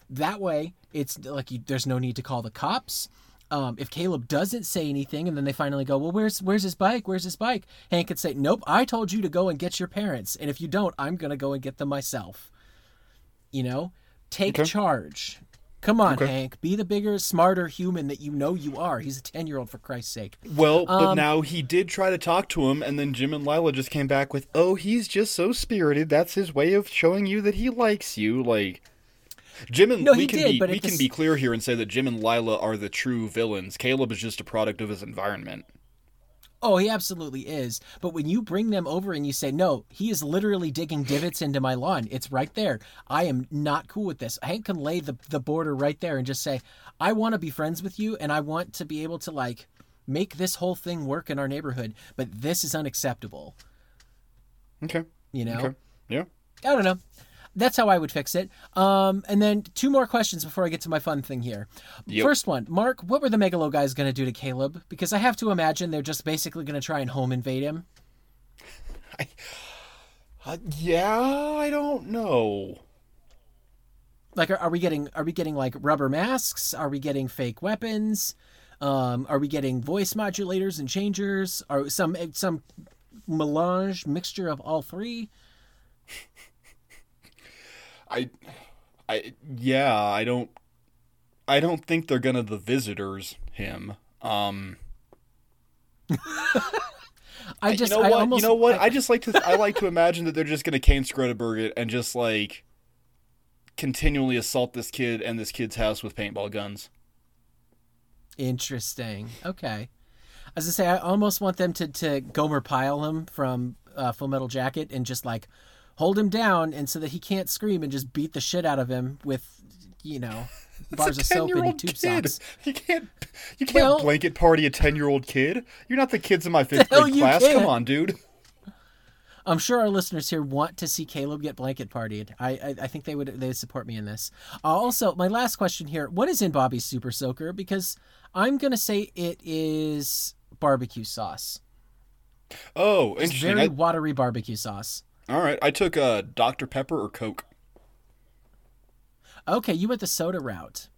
Speaker 1: That way, it's like you, there's no need to call the cops. Um, if Caleb doesn't say anything, and then they finally go, "Well, where's where's his bike? Where's his bike?" Hank could say, "Nope, I told you to go and get your parents, and if you don't, I'm gonna go and get them myself." You know, take
Speaker 2: Okay.
Speaker 1: charge. Come on,
Speaker 2: Okay.
Speaker 1: Hank, be the bigger, smarter human that you know you are. He's a ten year old for Christ's sake.
Speaker 2: Well, but
Speaker 1: Um,
Speaker 2: now he did try to talk to him, and then Jim and Lila just came back with, "Oh, he's just so spirited. That's his way of showing you that he likes you." Like, Jim and
Speaker 1: No,
Speaker 2: we can
Speaker 1: did,
Speaker 2: be we can be clear here and say that Jim and Lila are the true villains. Caleb is just a product of his environment.
Speaker 1: Oh, he absolutely is. But when you bring them over and you say, no, he is literally digging divots into my lawn, it's right there. I am not cool with this. Hank can lay the, the border right there and just say, I want to be friends with you and I want to be able to, like, make this whole thing work in our neighborhood, but this is unacceptable.
Speaker 2: Okay.
Speaker 1: You know?
Speaker 2: Okay. Yeah.
Speaker 1: I don't know. That's how I would fix it. Um, and then two more questions before I get to my fun thing here.
Speaker 2: Yep.
Speaker 1: First one, Mark, what were the Megalo guys going to do to Caleb? Because I have to imagine they're just basically going to try and home invade him.
Speaker 2: Uh, yeah, I don't know.
Speaker 1: Like, are, are we getting are we getting like rubber masks? Are we getting fake weapons? Um, are we getting voice modulators and changers? Are some some melange mixture of all three?
Speaker 2: I, I yeah, I don't, I don't think they're gonna the visitors him. Um,
Speaker 1: I just
Speaker 2: you know
Speaker 1: I
Speaker 2: what?
Speaker 1: almost
Speaker 2: you know what? I, just like to I like to imagine that they're just gonna Kane Scrodeberg it and just like continually assault this kid and this kid's house with paintball guns.
Speaker 1: Interesting. Okay. As I say, I almost want them to to Gomer Pyle him from uh, Full Metal Jacket and just like hold him down, and so that he can't scream and just beat the shit out of him with, you know, bars of soap and tube
Speaker 2: kid.
Speaker 1: socks.
Speaker 2: You can't you can't
Speaker 1: Well-
Speaker 2: blanket party a ten year old kid. You're not the kids in my fifth grade class. Come on, dude.
Speaker 1: I'm sure our listeners here want to see Caleb get blanket partied. I I, I think they would they would support me in this. Uh, also, my last question here: What is in Bobby's Super Soaker? Because I'm gonna say it is barbecue sauce.
Speaker 2: Oh,
Speaker 1: It's
Speaker 2: interesting.
Speaker 1: very
Speaker 2: I-
Speaker 1: watery barbecue sauce.
Speaker 2: All right, I took uh, Dr Pepper or Coke.
Speaker 1: Okay, you went the soda route.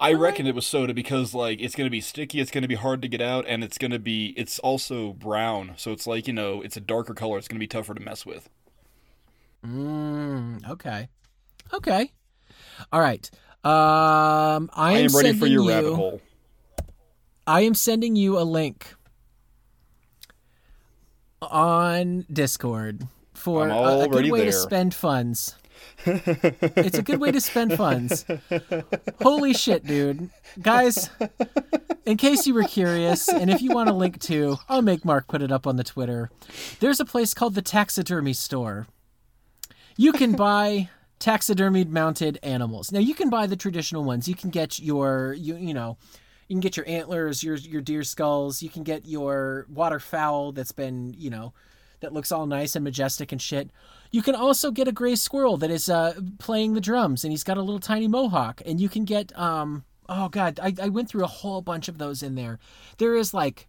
Speaker 2: I reckon it was soda because like it's gonna be sticky, it's gonna be hard to get out, and it's gonna be it's also brown, so it's like you know it's a darker color. It's gonna be tougher to mess with.
Speaker 1: Mm, okay. Okay. All right. Um, I,
Speaker 2: I am ready for your
Speaker 1: you,
Speaker 2: rabbit hole.
Speaker 1: I am sending you a link on Discord for a, a good way to spend funds. it's a good way to spend funds. Holy shit, dude. Guys, in case you were curious, and if you want a link to, I'll make Mark put it up on the Twitter. There's a place called the Taxidermy Store. You can buy taxidermied mounted animals. Now you can buy the traditional ones. You can get your you you know, you can get your antlers, your your deer skulls, you can get your waterfowl that's been, you know, that looks all nice and majestic and shit. You can also get a gray squirrel that is uh, playing the drums and he's got a little tiny mohawk. And you can get um oh god, I, I went through a whole bunch of those in there. There is like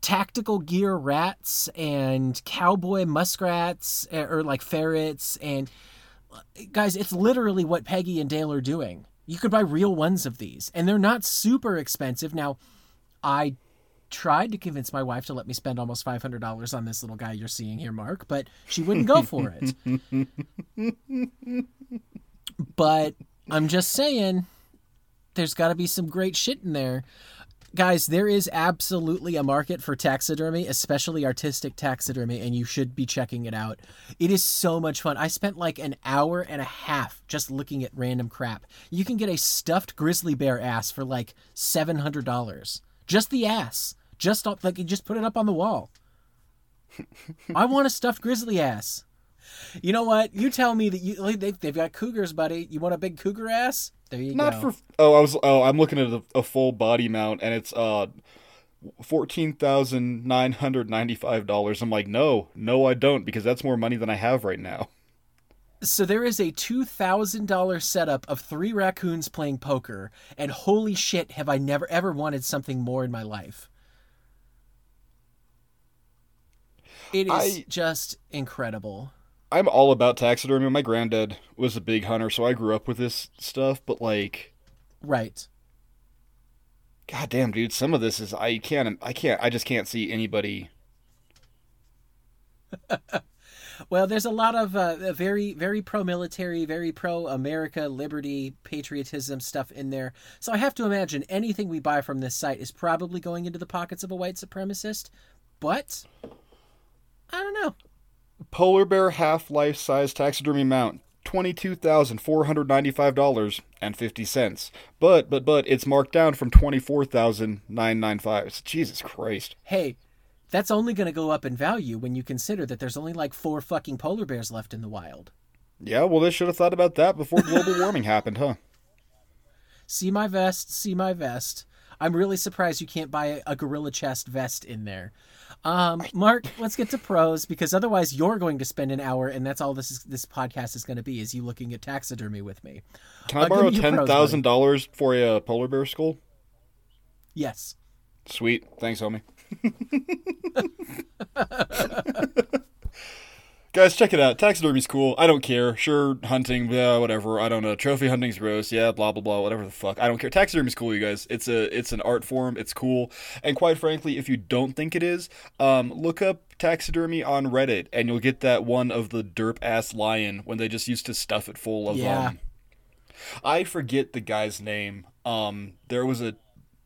Speaker 1: tactical gear rats and cowboy muskrats eh, or like ferrets and guys it's literally what peggy and dale are doing you could buy real ones of these and they're not super expensive now i tried to convince my wife to let me spend almost $500 on this little guy you're seeing here mark but she wouldn't go for it but i'm just saying there's got to be some great shit in there guys, there is absolutely a market for taxidermy, especially artistic taxidermy, and you should be checking it out. It is so much fun. I spent like an hour and a half just looking at random crap. You can get a stuffed grizzly bear ass for like seven hundred dollars. Just the ass. Just up, like you just put it up on the wall. I want a stuffed grizzly ass. You know what? You tell me that you like, they've, they've got cougars, buddy. You want a big cougar ass? There you
Speaker 2: Not
Speaker 1: go.
Speaker 2: for oh I was oh I'm looking at a, a full body mount and it's uh fourteen thousand nine hundred ninety five dollars. I'm like no no I don't because that's more money than I have right now.
Speaker 1: So there is a two thousand dollar setup of three raccoons playing poker, and holy shit, have I never ever wanted something more in my life. It is
Speaker 2: I-
Speaker 1: just incredible.
Speaker 2: I'm all about taxidermy. My granddad was a big hunter, so I grew up with this stuff. But like,
Speaker 1: Right.
Speaker 2: god damn, dude, some of this is I can't I can't I just can't see anybody.
Speaker 1: Well, there's a lot of uh, very, very pro-military, very pro-America, liberty, patriotism stuff in there. So I have to imagine anything we buy from this site is probably going into the pockets of a white supremacist. But I don't know.
Speaker 2: Polar bear half life size taxidermy mount. Twenty-two thousand four hundred ninety-five dollars and fifty cents. But but but it's marked down from twenty-four thousand nine nine five. Jesus Christ!
Speaker 1: hey, that's only going to go up in value when you consider that there's only like four fucking polar bears left in the wild.
Speaker 2: Yeah, well, they should have thought about that before global warming happened, huh?
Speaker 1: See my vest, see my vest. I'm really surprised you can't buy a gorilla chest vest in there. Um, Mark, let's get to pros because otherwise you're going to spend an hour, and that's all this is, this podcast is going to be is you looking at taxidermy with me.
Speaker 2: Can I
Speaker 1: Uh,
Speaker 2: borrow
Speaker 1: me your pros,
Speaker 2: ten thousand dollars for a polar bear skull?
Speaker 1: Yes.
Speaker 2: Sweet, thanks, homie. Guys, check it out. Taxidermy's cool. I don't care. Sure, hunting, yeah, whatever. I don't know. Trophy hunting's gross. Yeah, blah blah blah. Whatever the fuck. I don't care. Taxidermy's cool, you guys. It's a it's an art form. It's cool. And quite frankly, if you don't think it is, um, look up taxidermy on Reddit, and you'll get that one of the derp ass lion when they just used to stuff it full of
Speaker 1: Yeah.
Speaker 2: um. I forget the guy's name. Um, there was a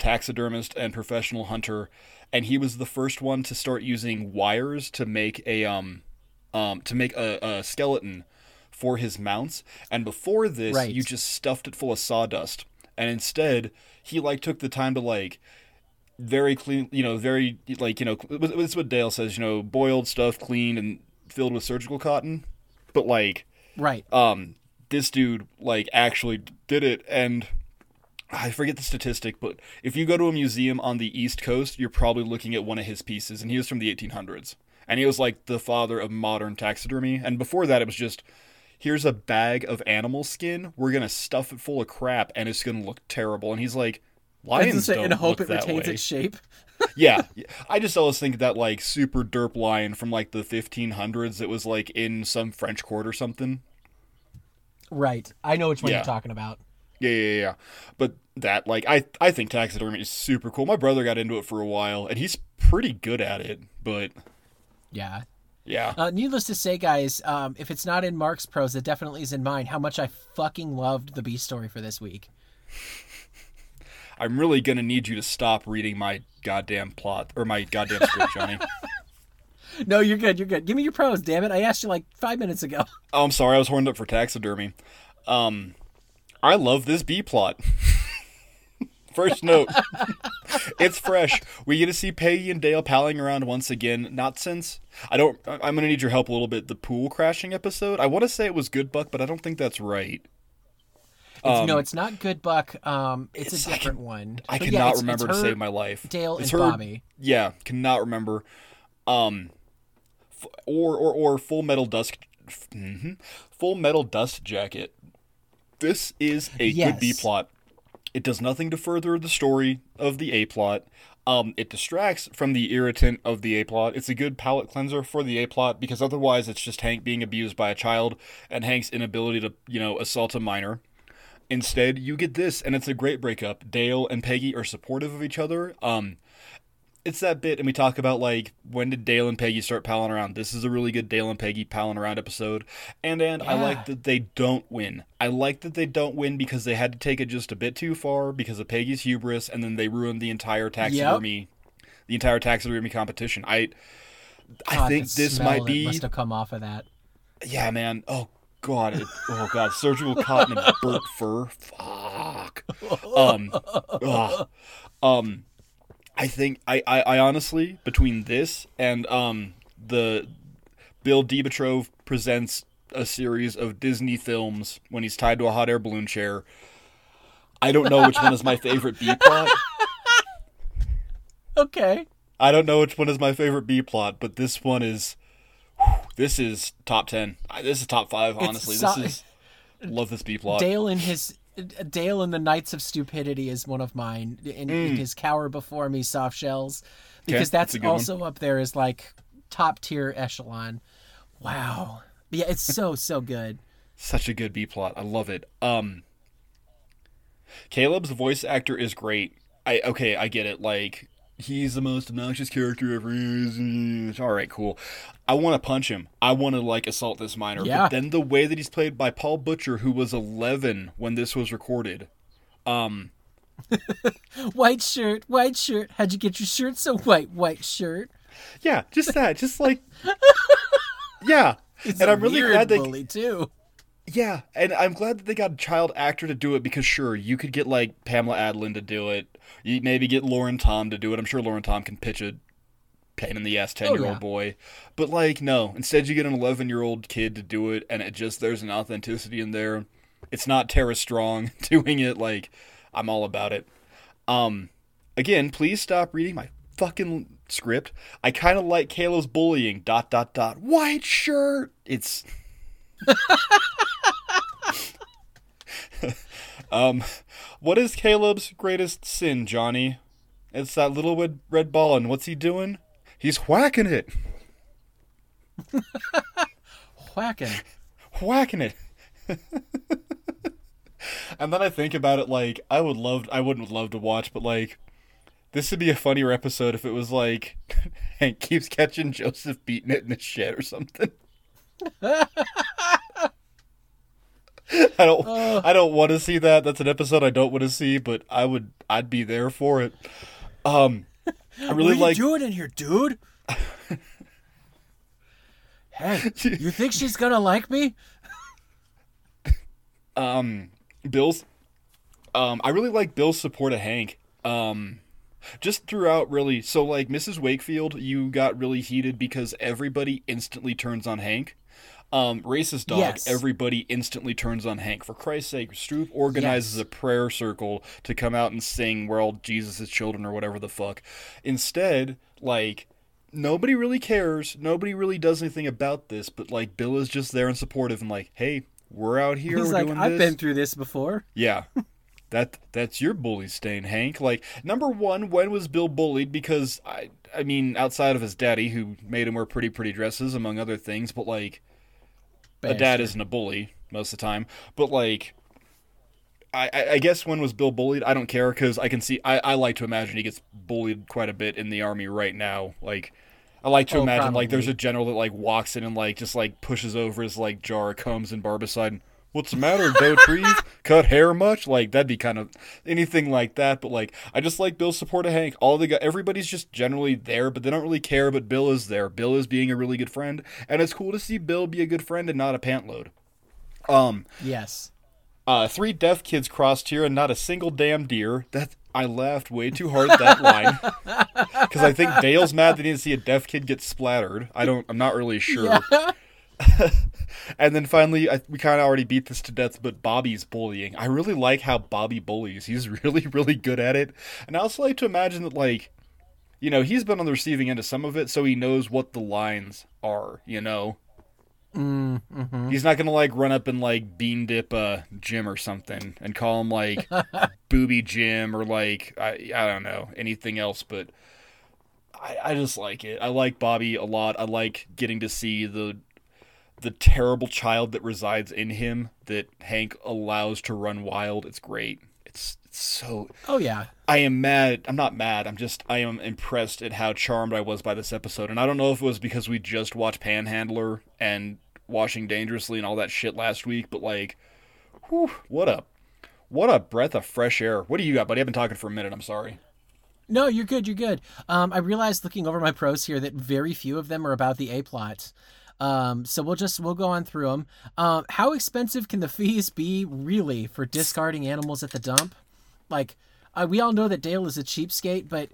Speaker 2: taxidermist and professional hunter, and he was the first one to start using wires to make a um, um, to make a, a skeleton for his mounts. And before this,
Speaker 1: Right.
Speaker 2: you just stuffed it full of sawdust. And instead, he like took the time to like very clean, you know, very like you know, it's what Dale says, you know, boiled stuff, cleaned and filled with surgical cotton. But like,
Speaker 1: Right.
Speaker 2: um this dude like actually did it and I forget the statistic, but if you go to a museum on the East Coast, you're probably looking at one of his pieces, and he was from the 1800s. And he was like the father of modern taxidermy. And before that, it was just here's a bag of animal skin. We're gonna stuff it full of crap, and it's gonna look terrible. And he's like,
Speaker 1: I was gonna
Speaker 2: lions don't
Speaker 1: and hope
Speaker 2: look
Speaker 1: it
Speaker 2: that
Speaker 1: retains
Speaker 2: way.
Speaker 1: its shape.
Speaker 2: yeah, I just always think that like super derp lion from like the 1500s that was like in some French court or something.
Speaker 1: Right. I know which one
Speaker 2: Yeah.
Speaker 1: you're talking about.
Speaker 2: Yeah, yeah, yeah. But that, like, I I think taxidermy is super cool. My brother got into it for a while, and he's pretty good at it. But
Speaker 1: Yeah.
Speaker 2: yeah,
Speaker 1: Uh, needless to say, guys, um, if it's not in Mark's pros, it definitely is in mine. How much I fucking loved the B story for this week.
Speaker 2: I'm really gonna need you to stop reading my goddamn plot or my goddamn script, Jonny.
Speaker 1: No, you're good. You're good. Give me your pros, damn it. I asked you like five minutes ago.
Speaker 2: oh, I'm sorry, I was horned up for taxidermy. Um, I love this B plot. First note, it's fresh. We get to see Peggy and Dale palling around once again. Not since I don't. I- I'm gonna need your help a little bit. The pool crashing episode. I want to say it was Good Buck, but I don't think that's right.
Speaker 1: It's, no, it's not Good Buck. Um, it's,
Speaker 2: it's-
Speaker 1: a
Speaker 2: I
Speaker 1: different
Speaker 2: can-
Speaker 1: one.
Speaker 2: I
Speaker 1: But
Speaker 2: cannot
Speaker 1: yeah, it's-
Speaker 2: remember
Speaker 1: it's
Speaker 2: to save my life.
Speaker 1: Dale
Speaker 2: It's
Speaker 1: and
Speaker 2: her-
Speaker 1: Bobby.
Speaker 2: Yeah, cannot remember. Um, f- or or or Full Metal Dust, mhm. Full Metal Dust Jacket. This is a good B plot. It does nothing to further the story of the A plot. Um, it distracts from the irritant of the A plot. It's a good palate cleanser for the A plot because otherwise it's just Hank being abused by a child and Hank's inability to, you know, assault a minor. Instead, you get this, and it's a great breakup. Dale and Peggy are supportive of each other. Um, it's that bit, and we talk about like when did Dale and Peggy start palling around. This is a really good Dale and Peggy palling around episode, and and I like that they don't win. I like that they don't win because they had to take it just a bit too far because of Peggy's hubris, and then they ruined the entire taxidermy, the entire taxidermy competition. I, I
Speaker 1: God,
Speaker 2: think this might be
Speaker 1: must have come off of that.
Speaker 2: yeah, man. Oh god. It, oh god. Surgical cotton and burnt fur. Fuck. Um. ugh. Um. I think I, I I honestly between this and um the Bill Dauterive presents a series of Disney films when he's tied to a hot air balloon chair. I don't know which one is my favorite B plot.
Speaker 1: Okay.
Speaker 2: I don't know which one is my favorite B plot, but this one is. This is top ten. This is top five. Honestly,
Speaker 1: so-
Speaker 2: this is love this B plot.
Speaker 1: Dale and his Dale and the Knights of Stupidity is one of mine. In, in his Cower Before Me soft shells, because
Speaker 2: Mm. that's
Speaker 1: that's
Speaker 2: a good one.
Speaker 1: also up there as like top tier echelon. Wow. Yeah, it's so so good.
Speaker 2: Such a good B plot. I love it. Um Caleb's voice actor is great. I okay, I get it. Like he's the most obnoxious character ever. All right, cool. I want to punch him. I want to like assault this minor.
Speaker 1: Yeah.
Speaker 2: But then the way that he's played by Paul Butcher, who was 11 when this was recorded. Um,
Speaker 1: White shirt, white shirt. How'd you get your shirt so white? White shirt.
Speaker 2: yeah, just that, just like, yeah.
Speaker 1: It's
Speaker 2: and
Speaker 1: a
Speaker 2: I'm really
Speaker 1: weird
Speaker 2: glad they
Speaker 1: bully too.
Speaker 2: Yeah, and I'm glad that they got a child actor to do it because sure, you could get like Pamela Adlon to do it. You maybe get Lauren Tom to do it. I'm sure Lauren Tom can pitch a pain in the ass ten year
Speaker 1: yeah.
Speaker 2: old boy. But like no, instead you get an eleven year old kid to do it and it just there's an authenticity in there. It's not Tara Strong doing it like I'm all about it. Um again, please stop reading my fucking script. I kind of like Caleb's bullying. Dot dot dot. White shirt. It's. um, what is Caleb's greatest sin, Jonny? It's that little red, red ball, and what's he doing? He's whacking it,
Speaker 1: Whacking.
Speaker 2: whacking it. and then I think about it like I would love, I wouldn't love to watch, but like this would be a funnier episode if it was like Hank keeps catching Joseph beating it in the shed or something. I don't, I don't want to see that. That's an episode I don't want to see, but I would, I'd be there for it. Um, I really
Speaker 1: what are
Speaker 2: like.
Speaker 1: you doing in here, dude? hey, you think she's gonna like me?
Speaker 2: um Bill's um I really like Bill's support of Hank. Um just throughout really so like Mrs. Wakefield you got really heated because everybody instantly turns on Hank. Um racist dog
Speaker 1: Yes.
Speaker 2: everybody instantly turns on Hank. For Christ's sake, Stroup organizes
Speaker 1: Yes.
Speaker 2: a prayer circle to come out and sing we're all Jesus' children or whatever the fuck. Instead, like nobody really cares. Nobody really does anything about this, but like Bill is just there and supportive and like, "Hey, we're out here.
Speaker 1: He's
Speaker 2: we're
Speaker 1: like,
Speaker 2: doing
Speaker 1: I've
Speaker 2: this."
Speaker 1: been through this before.
Speaker 2: Yeah. That that's your bully stain, Hank. Like number one, when was Bill bullied? Because I I mean, outside of his daddy, who made him wear pretty pretty dresses, among other things, but like a dad isn't a bully most of the time. But like I, I guess when was Bill bullied? I don't care because I can see I, I like to imagine he gets bullied quite a bit in the army right now. Like I like to
Speaker 1: Oh,
Speaker 2: imagine like there's a general that like walks in and like just like pushes over his like jar of combs and barbicide. What's the matter? No trees? Cut hair much? Like that'd be kind of anything like that. But like I just like Bill's support of Hank. All the guy, everybody's just generally there, but they don't really care. But Bill is there. Bill is being a really good friend, and it's cool to see Bill be a good friend and not a pant load. Um,
Speaker 1: Yes.
Speaker 2: uh, three deaf kids crossed here and not a single damn deer. That I laughed way too hard at that line because I think Dale's mad that he didn't see a deaf kid get splattered. I don't. I'm not really sure. and then finally, I, we kind of already beat this to death, but Bobby's bullying. I really like how Bobby bullies. He's really, really good at it. And I also like to imagine that, like, you know, he's been on the receiving end of some of it, so he knows what the lines are. You know. He's not gonna like run up and like bean dip uh, Jim or something and call him like booby Jim or like I I don't know anything else, but I I just like it. I like Bobby a lot. I like getting to see the the terrible child that resides in him that Hank allows to run wild. It's great. It's, it's so
Speaker 1: Oh yeah.
Speaker 2: I am mad. I'm not mad. I'm just I am impressed at how charmed I was by this episode. And I don't know if it was because we just watched Panhandler and Washing Dangerously and all that shit last week, but like, whew, what a what a breath of fresh air. What do you got, buddy? I've been talking for a minute. I'm sorry.
Speaker 1: No, you're good. You're good. Um, I realized looking over my pros here that very few of them are about the A plot. Um, so we'll just we'll go on through them. Um, how expensive can the fees be really for discarding animals at the dump? Like, uh, we all know that Dale is a cheapskate, but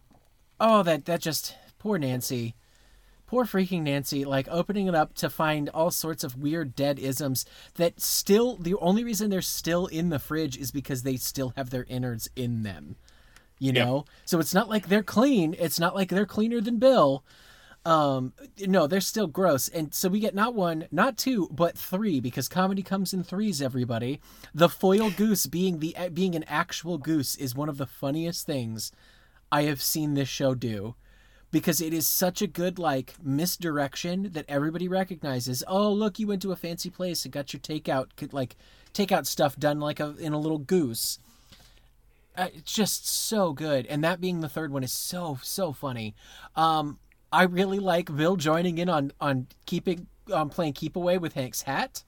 Speaker 1: oh, that that just poor Nancy, poor freaking Nancy. Like opening it up to find all sorts of weird dead isms that still the only reason they're still in the fridge is because they still have their innards in them you
Speaker 2: Yep.
Speaker 1: know so it's not like they're clean it's not like they're cleaner than bill um no they're still gross. And so we get not one not two but three because comedy comes in threes everybody. The foil goose being the being an actual goose is one of the funniest things i have seen this show do because it is such a good like misdirection that everybody recognizes oh look you went to a fancy place and got your takeout could like takeout stuff done like a in a little goose. Uh, it's just so good. And that being the third one is so so funny. Um i really like bill joining in on on keeping um playing keep away with hank's hat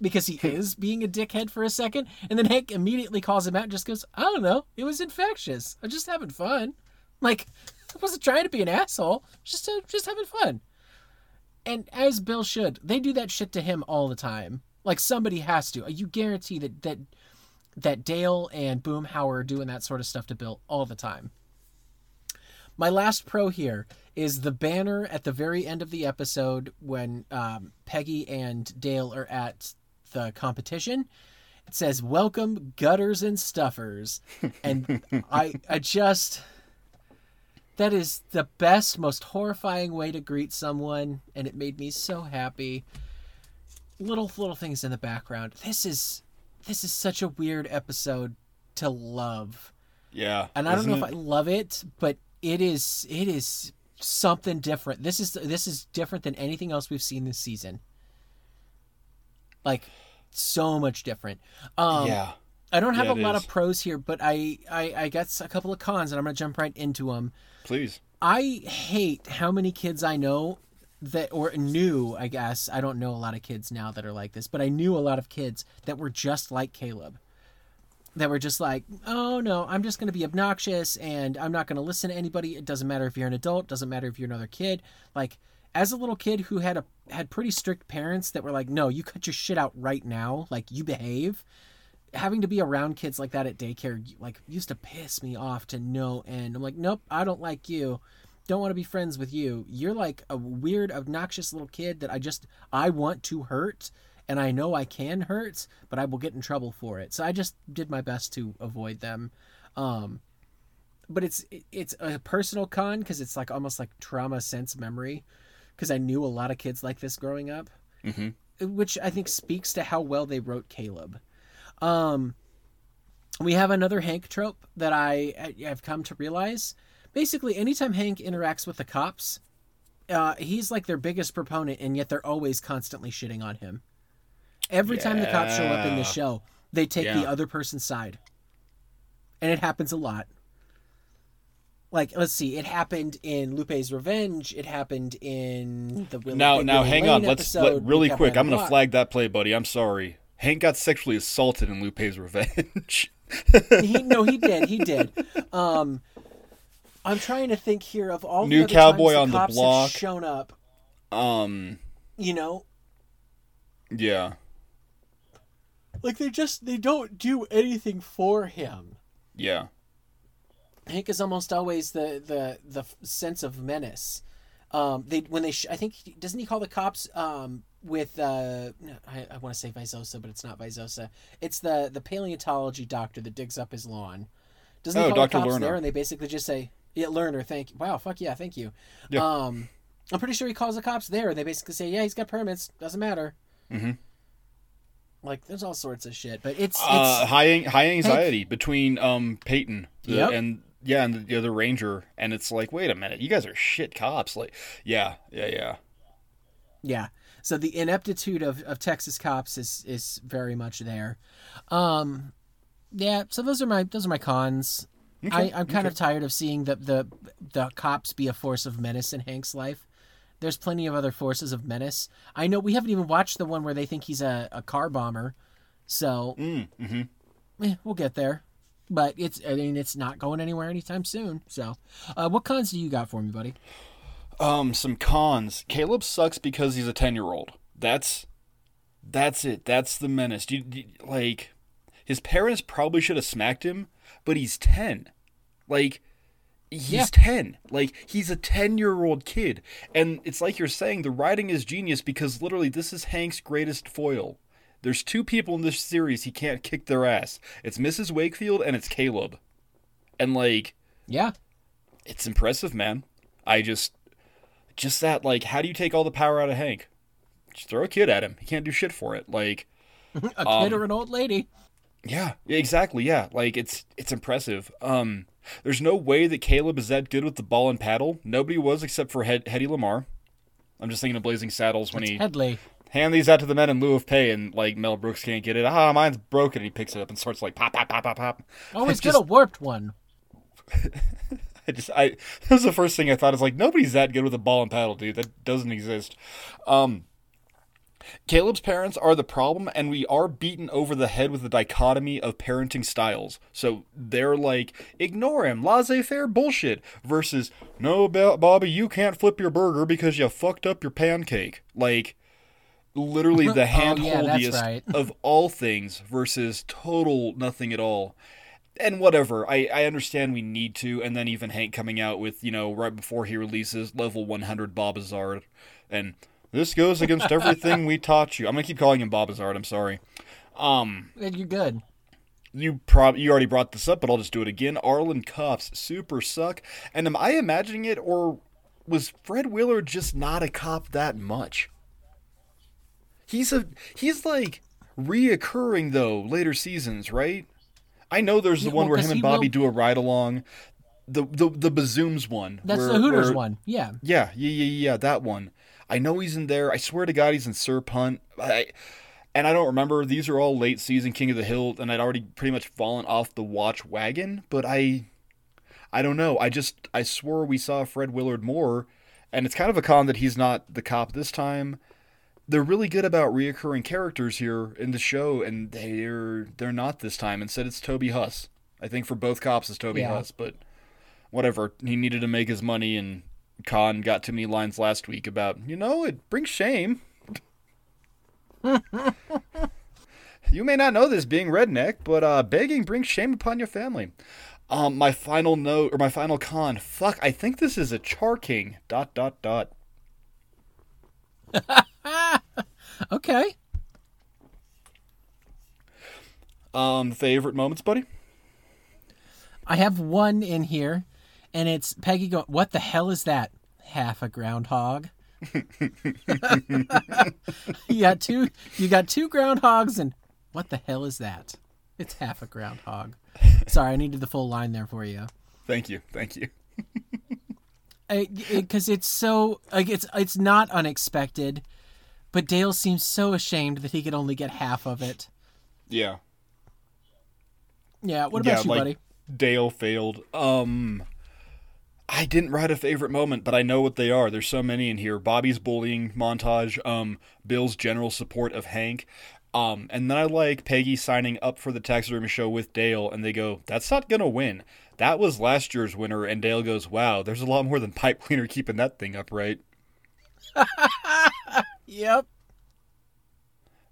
Speaker 1: because he is being a dickhead for a second and then hank immediately calls him out and just goes i don't know. It was infectious. I'm just having fun. Like i wasn't trying to be an asshole. Just uh, just having fun. And as bill should they do that shit to him all the time. Like somebody has to. You guarantee that that that Dale and Boomhauer are doing that sort of stuff to Bill all the time. My last pro here is the banner at the very end of the episode when um, Peggy and Dale are at the competition. It says "Welcome Gutters and Stuffers," and I I just That is the best, most horrifying way to greet someone, and it made me so happy. Little little things in the background. This is this is such a weird episode to love.
Speaker 2: Yeah.
Speaker 1: And I don't know if I love it, but it is it is something different. This is this is different than anything else we've seen this season. Like so much different. Um
Speaker 2: yeah.
Speaker 1: I don't have
Speaker 2: Yeah,
Speaker 1: a lot
Speaker 2: is.
Speaker 1: of pros here, but I, I I got a couple of cons, and I'm gonna jump right into them.
Speaker 2: Please.
Speaker 1: I hate how many kids I know that or knew, I guess. I don't know a lot of kids now that are like this, but I knew a lot of kids that were just like Caleb. That were just like, "Oh no, I'm just going to be obnoxious and I'm not going to listen to anybody. It doesn't matter if you're an adult, doesn't matter if you're another kid." Like as a little kid who had a had pretty strict parents that were like, "No, you cut your shit out right now. Like you behave." having to be around kids like that at daycare like used to piss me off to no end. I'm like, nope, I don't like you. Don't want to be friends with you. You're like a weird, obnoxious little kid that I just I want to hurt, and I know I can hurt, but I will get in trouble for it. So I just did my best to avoid them. Um, but it's it's a personal con because it's like almost like trauma sense memory because I knew a lot of kids like this growing up,
Speaker 2: Mhm.
Speaker 1: which I think speaks to how well they wrote Caleb. Um, we have another Hank trope that I have come to realize. Basically, anytime Hank interacts with the cops, uh, he's like their biggest proponent, and yet they're always constantly shitting on him. Every time the cops show up in the show, they take the other person's side, and it happens a lot. Like, let's see, it happened in Lupe's Revenge. It happened in the Willie,
Speaker 2: Now,
Speaker 1: the
Speaker 2: now,
Speaker 1: Willie
Speaker 2: hang
Speaker 1: Lane
Speaker 2: on. Let's let, really quick. I'm gonna flag that play, buddy. I'm sorry. Hank got sexually assaulted in Lupe's Revenge.
Speaker 1: he no he did he did um i'm trying to think here of all
Speaker 2: New
Speaker 1: the other
Speaker 2: Cowboy
Speaker 1: times
Speaker 2: on the
Speaker 1: cops have
Speaker 2: Block.
Speaker 1: shown up
Speaker 2: um,
Speaker 1: you know
Speaker 2: yeah,
Speaker 1: like they just they don't do anything for him
Speaker 2: yeah,
Speaker 1: hank is almost always the the the sense of menace um they when they sh- i think doesn't he call the cops um with uh i, I want to say vizosa but it's not vizosa it's the the paleontology doctor that digs up his lawn doesn't he
Speaker 2: Oh,
Speaker 1: call
Speaker 2: Dr.
Speaker 1: the cops
Speaker 2: Lerner.
Speaker 1: there and they basically just say yeah learner thank you wow fuck yeah thank you
Speaker 2: Yeah.
Speaker 1: um i'm pretty sure he calls the cops there and they basically say yeah he's got permits doesn't matter
Speaker 2: Mhm.
Speaker 1: Like there's all sorts of shit but it's it's
Speaker 2: uh, high high anxiety between um Peyton the-
Speaker 1: Yep.
Speaker 2: and yeah, and the, the other ranger, and it's like, wait a minute, you guys are shit cops. Like, yeah, yeah, yeah.
Speaker 1: Yeah. So the ineptitude of, of Texas cops is is very much there. Um yeah, so those are my those are my cons. I, I'm kind of tired of seeing the, the the cops be a force of menace in Hank's life. There's plenty of other forces of menace. I know we haven't even watched the one where they think he's a, a car bomber. So
Speaker 2: Mm, hmm
Speaker 1: eh, we'll get there. But it's I mean it's not going anywhere anytime soon. So uh, what cons do you got for me, buddy?
Speaker 2: Um, some cons. Caleb sucks because he's a ten year old. That's that's it. That's the menace. You, you- like his parents probably should have smacked him, but he's ten. Like he's
Speaker 1: Yeah.
Speaker 2: ten. Like he's a ten year old kid, and it's like you're saying the writing is genius because literally this is Hank's greatest foil. There's two people in this series he can't kick their ass. It's Mrs. Wakefield and it's Caleb. And like
Speaker 1: Yeah.
Speaker 2: it's impressive, man. I just, just that, like, how do you take all the power out of Hank? Just throw a kid at him. He can't do shit for it. Like,
Speaker 1: A
Speaker 2: Um,
Speaker 1: kid or an old lady.
Speaker 2: yeah, exactly. Yeah, like it's it's impressive. Um, there's no way that Caleb is that good with the ball and paddle. Nobody was except for Hed- Hetty Lamarr. I'm just thinking of Blazing Saddles when he
Speaker 1: Hedley.
Speaker 2: hand these out to the men in lieu of pay, and like Mel Brooks can't get it. Ah, mine's broken. And he picks it up and starts like pop, pop, pop, pop, pop.
Speaker 1: Always
Speaker 2: It's
Speaker 1: get
Speaker 2: just-
Speaker 1: a warped one.
Speaker 2: I just I that was the first thing I thought is like nobody's that good with a ball and paddle, dude. That doesn't exist. Um Caleb's parents are the problem and we are beaten over the head with the dichotomy of parenting styles. So they're like ignore him, laissez-faire bullshit versus no Bobby, you can't flip your burger because you fucked up your pancake. Like literally the
Speaker 1: Oh, yeah,
Speaker 2: handholdiest
Speaker 1: right.
Speaker 2: of all things versus total nothing at all and whatever I, I understand we need to and then even hank coming out with you know right before he releases level 100 bobazard and this goes against everything we taught you i'm gonna keep calling him bobazard i'm sorry um
Speaker 1: You're good.
Speaker 2: you prob you already brought this up, but I'll just do it again. Arlen Cuffs super suck. And am I imagining it, or was Fred Willard just not a cop that much? He's a he's like reoccurring though later seasons, right? I know there's the
Speaker 1: Yeah,
Speaker 2: one
Speaker 1: well,
Speaker 2: where him and Bobby
Speaker 1: will-
Speaker 2: do a ride along. The the the Bazooms one.
Speaker 1: That's
Speaker 2: where-
Speaker 1: the Hooters
Speaker 2: where-
Speaker 1: one. Yeah.
Speaker 2: yeah, yeah, yeah, yeah, that one. I know he's in there. I swear to God, he's in Sir Punt. I, and I don't remember. These are all late season King of the Hill, and I'd already pretty much fallen off the watch wagon. But I, I don't know. I just I swore we saw Fred Willard more, and it's kind of a con that he's not the cop this time. They're really good about reoccurring characters here in the show, and they're they're not this time. Instead, it's Toby Huss. I think for both cops, it's Toby
Speaker 1: Yeah.
Speaker 2: Huss, but whatever. He needed to make his money, and Kahn got too many lines last week about, you know, it brings shame. you may not know this being redneck, but uh, begging brings shame upon your family. Um, my final note or my final con. Fuck, I think this is a Char King. Dot dot dot.
Speaker 1: Okay.
Speaker 2: Um, favorite moments, buddy.
Speaker 1: I have one in here, and it's Peggy going, What the hell is that? Half a groundhog. you got two you got two groundhogs and what the hell is that? It's half a groundhog. Sorry, I needed the full line there for you.
Speaker 2: Thank you, thank you.
Speaker 1: because it's so like it's it's not unexpected, but Dale seems so ashamed that he could only get half of it.
Speaker 2: Yeah.
Speaker 1: Yeah, what about
Speaker 2: yeah,
Speaker 1: you,
Speaker 2: like
Speaker 1: buddy?
Speaker 2: Dale failed. Um, I didn't write a favorite moment, but I know what they are. There's so many in here. Bobby's bullying montage. Um, Bill's general support of Hank. Um, and then I like Peggy signing up for the taxidermy show with Dale, and they go, "That's not gonna win. That was last year's winner." And Dale goes, "Wow, there's a lot more than pipe cleaner keeping that thing upright."
Speaker 1: Yep.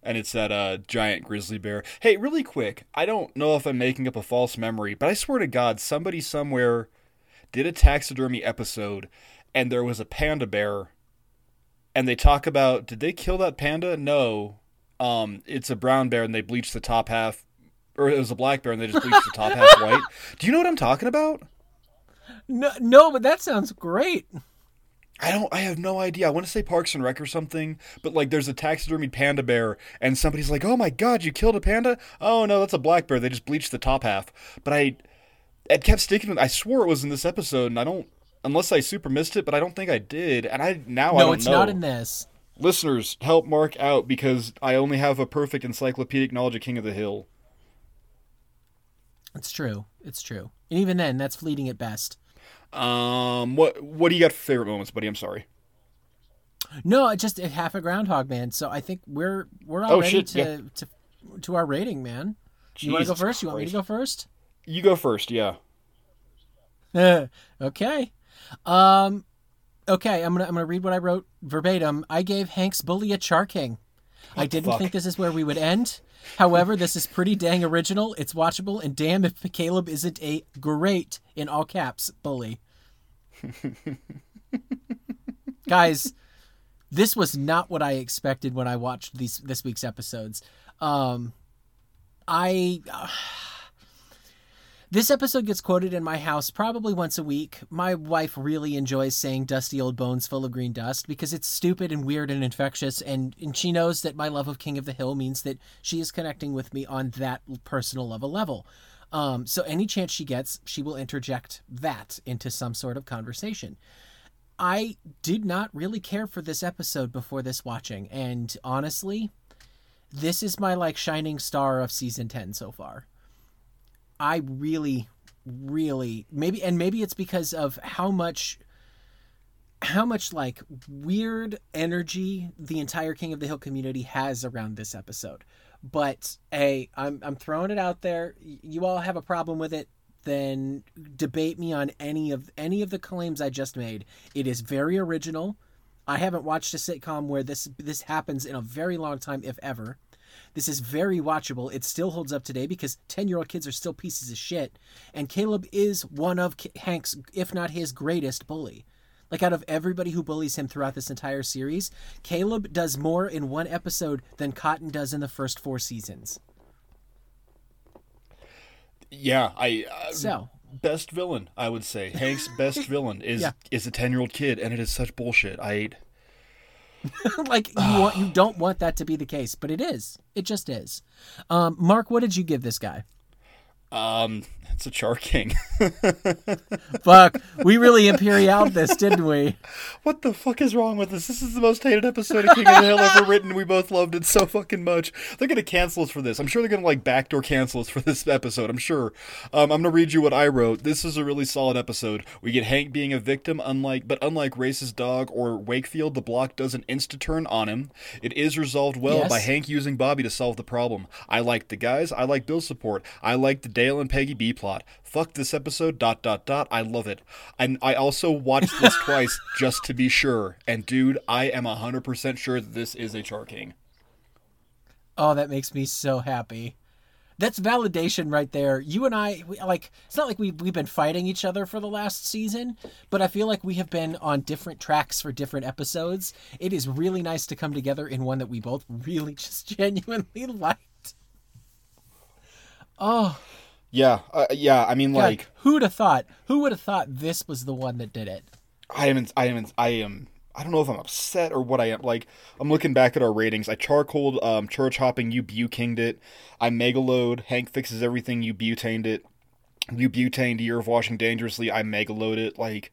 Speaker 2: and it's that uh, giant grizzly bear. Hey, really quick, I don't know if I'm making up a false memory, but I swear to God, somebody somewhere did a taxidermy episode, and there was a panda bear, and they talk about did they kill that panda? No, um, it's a brown bear, and they bleached the top half, or it was a black bear, and they just bleached the top half white. Do you know what I'm talking about?
Speaker 1: No, no, but that sounds great.
Speaker 2: I don't. I have no idea. I want to say Parks and Rec or something, but like, there's a taxidermied panda bear, and somebody's like, "Oh my God, you killed a panda!" Oh no, that's a black bear. They just bleached the top half. But I, it kept sticking. with I swore it was in this episode, and I don't, unless I super missed it, but I don't think I did. And I now I
Speaker 1: No,
Speaker 2: don't
Speaker 1: it's
Speaker 2: know.
Speaker 1: not in this.
Speaker 2: Listeners, help Mark out because I only have a perfect encyclopedic knowledge of King of the Hill.
Speaker 1: It's true. It's true. And even then, that's fleeting at best.
Speaker 2: Um, what what do you got for favorite moments, buddy? I'm sorry.
Speaker 1: No, it just half a groundhog, man. So I think we're we're all
Speaker 2: Oh,
Speaker 1: ready
Speaker 2: shit,
Speaker 1: to,
Speaker 2: yeah.
Speaker 1: to to our rating, man. Do you want to go first? You want me to go first?
Speaker 2: You go first. Yeah.
Speaker 1: okay. Um okay, I'm going to I'm to read what I wrote verbatim. I gave Hank's bully a char king. I didn't think this is where we would end. However, this is pretty dang original. It's watchable and damn if Caleb isn't a great in all caps bully. Guys, this was not what I expected when I watched these this week's episodes. Um I this episode gets quoted in my house probably once a week. My wife really enjoys saying dusty old bones full of green dust because it's stupid and weird and infectious and, and she knows that my love of King of the Hill means that she is connecting with me on that personal a level. Um, so any chance she gets, she will interject that into some sort of conversation. I did not really care for this episode before this watching, and honestly, this is my like shining star of season 10 so far. I really really maybe and maybe it's because of how much how much like weird energy the entire King of the Hill community has around this episode. But hey, I'm I'm throwing it out there. You all have a problem with it, then debate me on any of any of the claims I just made. It is very original. I haven't watched a sitcom where this this happens in a very long time, if ever. This is very watchable. It still holds up today because 10 year old kids are still pieces of shit. And Caleb is one of K- Hank's, if not his greatest bully. Like, out of everybody who bullies him throughout this entire series, Caleb does more in one episode than Cotton does in the first four seasons.
Speaker 2: Yeah, I uh,
Speaker 1: So,
Speaker 2: best villain. I would say Hank's best villain is
Speaker 1: Yeah.
Speaker 2: is a ten year old kid, and it is such bullshit. I
Speaker 1: like you want you don't want that to be the case, but it is. It just is. Um, Mark, what did you give this guy?
Speaker 2: um, it's a Char King.
Speaker 1: Fuck, we really imperial this, didn't we?
Speaker 2: what the fuck is wrong with this? This is the most hated episode of King of the Hill ever written. We both loved it so fucking much. They're gonna cancel us for this. I'm sure they're gonna like backdoor cancel us for this episode. I'm sure. Um, I'm gonna read you what I wrote. This is a really solid episode. We get Hank being a victim, unlike but unlike Race's dog or Wakefield, the block doesn't insta turn on him. It is resolved well
Speaker 1: Yes.
Speaker 2: by Hank using Bobby to solve the problem. I like the guys. I like Bill's support. I like the Dale and Peggy B plot. Fuck this episode. Dot dot dot. I love it. And I also watched this twice just to be sure. And dude, I am hundred percent sure that this is a Char King.
Speaker 1: Oh, that makes me so happy. That's validation right there. You and I, we, like, it's not like we we've been fighting each other for the last season, but I feel like we have been on different tracks for different episodes. It is really nice to come together in one that we both really just genuinely liked. Oh,
Speaker 2: Yeah, uh, yeah. I mean,
Speaker 1: God,
Speaker 2: like,
Speaker 1: who'd have thought? Who would have thought this was the one that did it?
Speaker 2: I am, I am, I am. I don't know if I'm upset or what I am. Like, I'm looking back at our ratings. I charcoaled, um, church hopping. You butane it. I megalode. Hank fixes everything. You butaned it. You butaned year of washing dangerously. I megalode it. Like,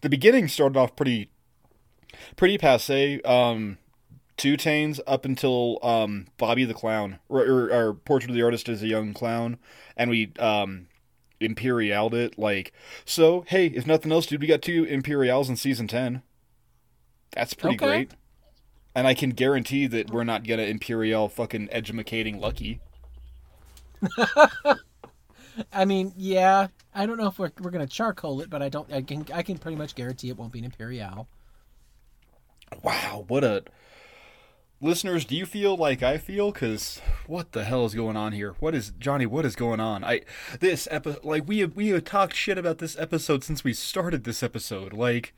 Speaker 2: the beginning started off pretty, pretty passe. Um, two tanes up until um Bobby the clown or, or, or portrait of the artist as a young clown, and we um imperialed it like so. Hey, if nothing else, dude, we got two imperials in season ten. That's pretty
Speaker 1: Okay.
Speaker 2: great. And I can guarantee that we're not gonna imperial fucking edumacating Lucky.
Speaker 1: I mean, yeah, I don't know if we're, we're gonna charcoal it, but I don't. I can I can pretty much guarantee it won't be an imperial.
Speaker 2: Wow, what a listeners. Do you feel like I feel? Cause what the hell is going on here? What is Jonny? What is going on? I this episode, like we have we have talked shit about this episode since we started this episode. Like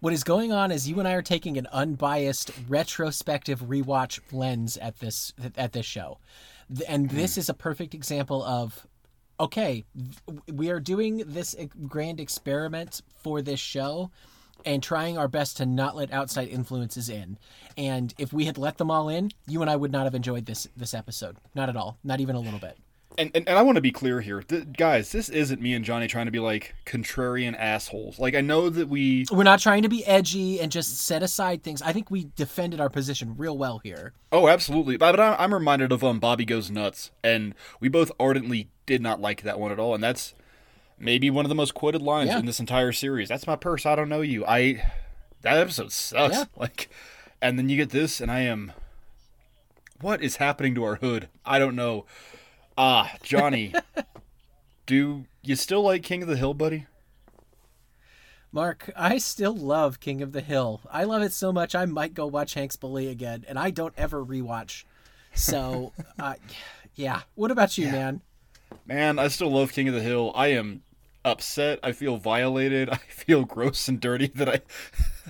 Speaker 1: What is going on is you and I are taking an unbiased retrospective rewatch lens at this at this show. And hmm. this is a perfect example of okay, we are doing this grand experiment for this show and trying our best to not let outside influences in. And if we had let them all in, you and I would not have enjoyed this this episode. Not at all. Not even a little bit.
Speaker 2: and, and, and I want to be clear here, Th- guys. This isn't me and Jonny trying to be like contrarian assholes. Like I know that we
Speaker 1: We're not trying to be edgy and just set aside things. I think we defended our position real well here.
Speaker 2: Oh, absolutely. But, but I'm, I'm reminded of um Bobby Goes Nuts, and we both ardently did not like that one at all. And that's maybe one of the most quoted lines
Speaker 1: Yeah.
Speaker 2: in this entire series. That's my purse. I don't know you. I that episode sucks.
Speaker 1: Yeah.
Speaker 2: Like, and then you get this, and I am. What is happening to our hood? I don't know. Ah, Jonny, do you still like King of the Hill, buddy?
Speaker 1: Mark, I still love King of the Hill. I love it so much I might go watch Hank's Bully again, and I don't ever rewatch. So, uh, yeah. What about you, man?
Speaker 2: Man, I still love King of the Hill. I am upset. I feel violated. I feel gross and dirty that I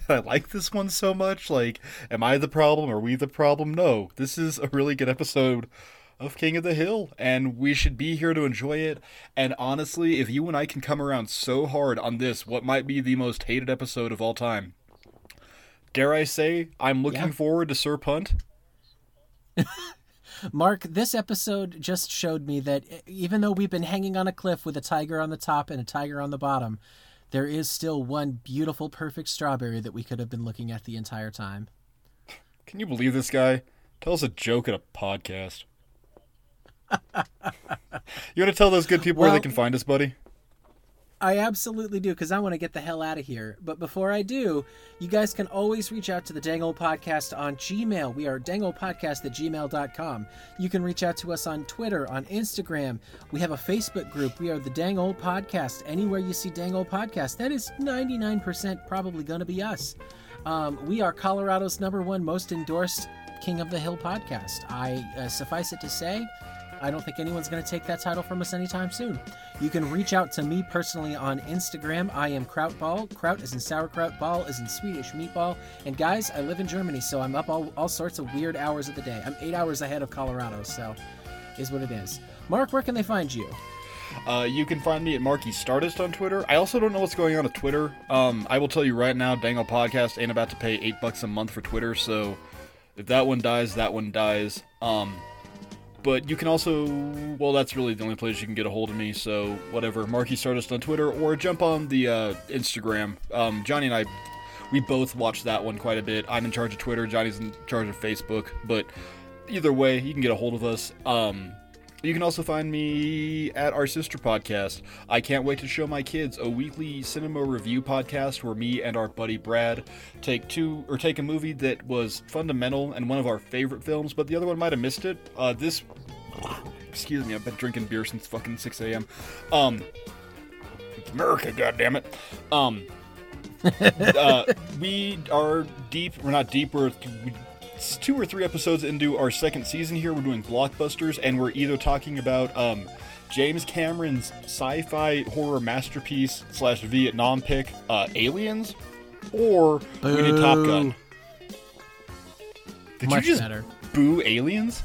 Speaker 2: I like this one so much. Like, am I the problem? Are we the problem? No. This is a really good episode of King of the Hill, and we should be here to enjoy it. And honestly, if you and I can come around so hard on this, what might be the most hated episode of all time, dare I say, I'm looking
Speaker 1: Yeah.
Speaker 2: forward to Sir Punt.
Speaker 1: Mark, this episode just showed me that even though we've been hanging on a cliff with a tiger on the top and a tiger on the bottom, there is still one beautiful, perfect strawberry that we could have been looking at the entire time.
Speaker 2: Can you believe this guy? Tell us a joke at a podcast. you want to tell those good people where they can find us, buddy?
Speaker 1: I absolutely do because I want to get the hell out of here. But before I do, you guys can always reach out to the Dang Old Podcast on Gmail. We are dangoldpodcast at gmail.com. You can reach out to us on Twitter, on Instagram. We have a Facebook group. We are the Dang Old Podcast. Anywhere you see Dang Old Podcast, that is 99% probably going to be us. Um, we are Colorado's number one most endorsed King of the Hill podcast. I uh, suffice it to say, I don't think anyone's going to take that title from us anytime soon. You can reach out to me personally on Instagram. I am Krautball. Kraut is in sauerkraut, ball is in Swedish meatball. And guys, I live in Germany, so I'm up all, all sorts of weird hours of the day. I'm eight hours ahead of Colorado, so is what it is. Mark, where can they find you?
Speaker 2: Uh, you can find me at Marky Stardust on Twitter. I also don't know what's going on with Twitter. Um, I will tell you right now, Dangle Podcast ain't about to pay eight bucks a month for Twitter, so if that one dies, that one dies. Um, but you can also, well, that's really the only place you can get a hold of me. So whatever, Marky Stardust on Twitter, or jump on the uh, Instagram. Um, Jonny and I, we both watch that one quite a bit. I'm in charge of Twitter. Jonny's in charge of Facebook. But either way, you can get a hold of us. Um, you can also find me at our sister podcast. I can't wait to show my kids a weekly cinema review podcast where me and our buddy Brad take two or take a movie that was fundamental and one of our favorite films, but the other one might have missed it. Uh, this, excuse me, I've been drinking beer since fucking 6 a.m. Um, it's America, goddammit. Um, uh, we are deep. We're not deep. We're two or three episodes into our second season here. We're doing blockbusters, and we're either talking about um, James Cameron's sci-fi horror masterpiece slash Vietnam pick, uh, Aliens, or we did Top Gun. Did
Speaker 1: Much
Speaker 2: you just
Speaker 1: better.
Speaker 2: boo Aliens?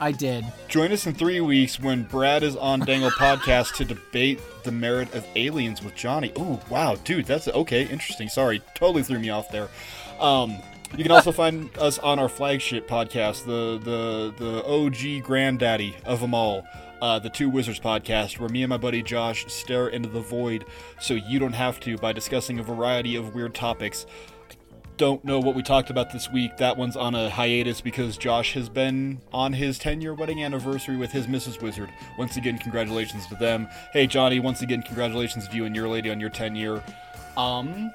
Speaker 1: I did.
Speaker 2: Join us in three weeks when Brad is on Dangle Podcast to debate the merit of aliens with Jonny. Oh, wow, dude, that's okay. Interesting. Sorry, totally threw me off there. Um, you can also find us on our flagship podcast, the the the OG granddaddy of them all, uh, the Two Wizards podcast, where me and my buddy Josh stare into the void, so you don't have to by discussing a variety of weird topics don't know what we talked about this week. That one's on a hiatus because Josh has been on his 10 year wedding anniversary with his Mrs. Wizard. Once again, congratulations to them. Hey, Jonny, once again, congratulations to you and your lady on your 10 year. Um,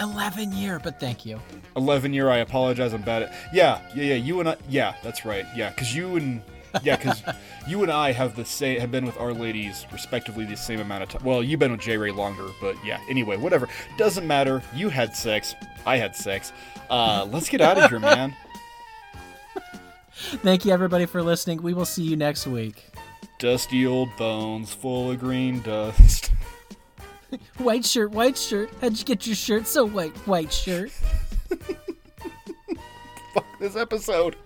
Speaker 1: 11 year, but thank you.
Speaker 2: 11 year, I apologize, I'm bad at. Yeah, yeah, yeah, you and I. Yeah, that's right. Yeah, because you and. Yeah, because you and I have the same have been with our ladies respectively the same amount of time. Well, you've been with J Ray longer, but yeah. Anyway, whatever. Doesn't matter. You had sex. I had sex. Uh, let's get out of here, man.
Speaker 1: Thank you, everybody, for listening. We will see you next week.
Speaker 2: Dusty old bones full of green dust.
Speaker 1: White shirt, white shirt. How'd you get your shirt so white, white shirt?
Speaker 2: Fuck this episode.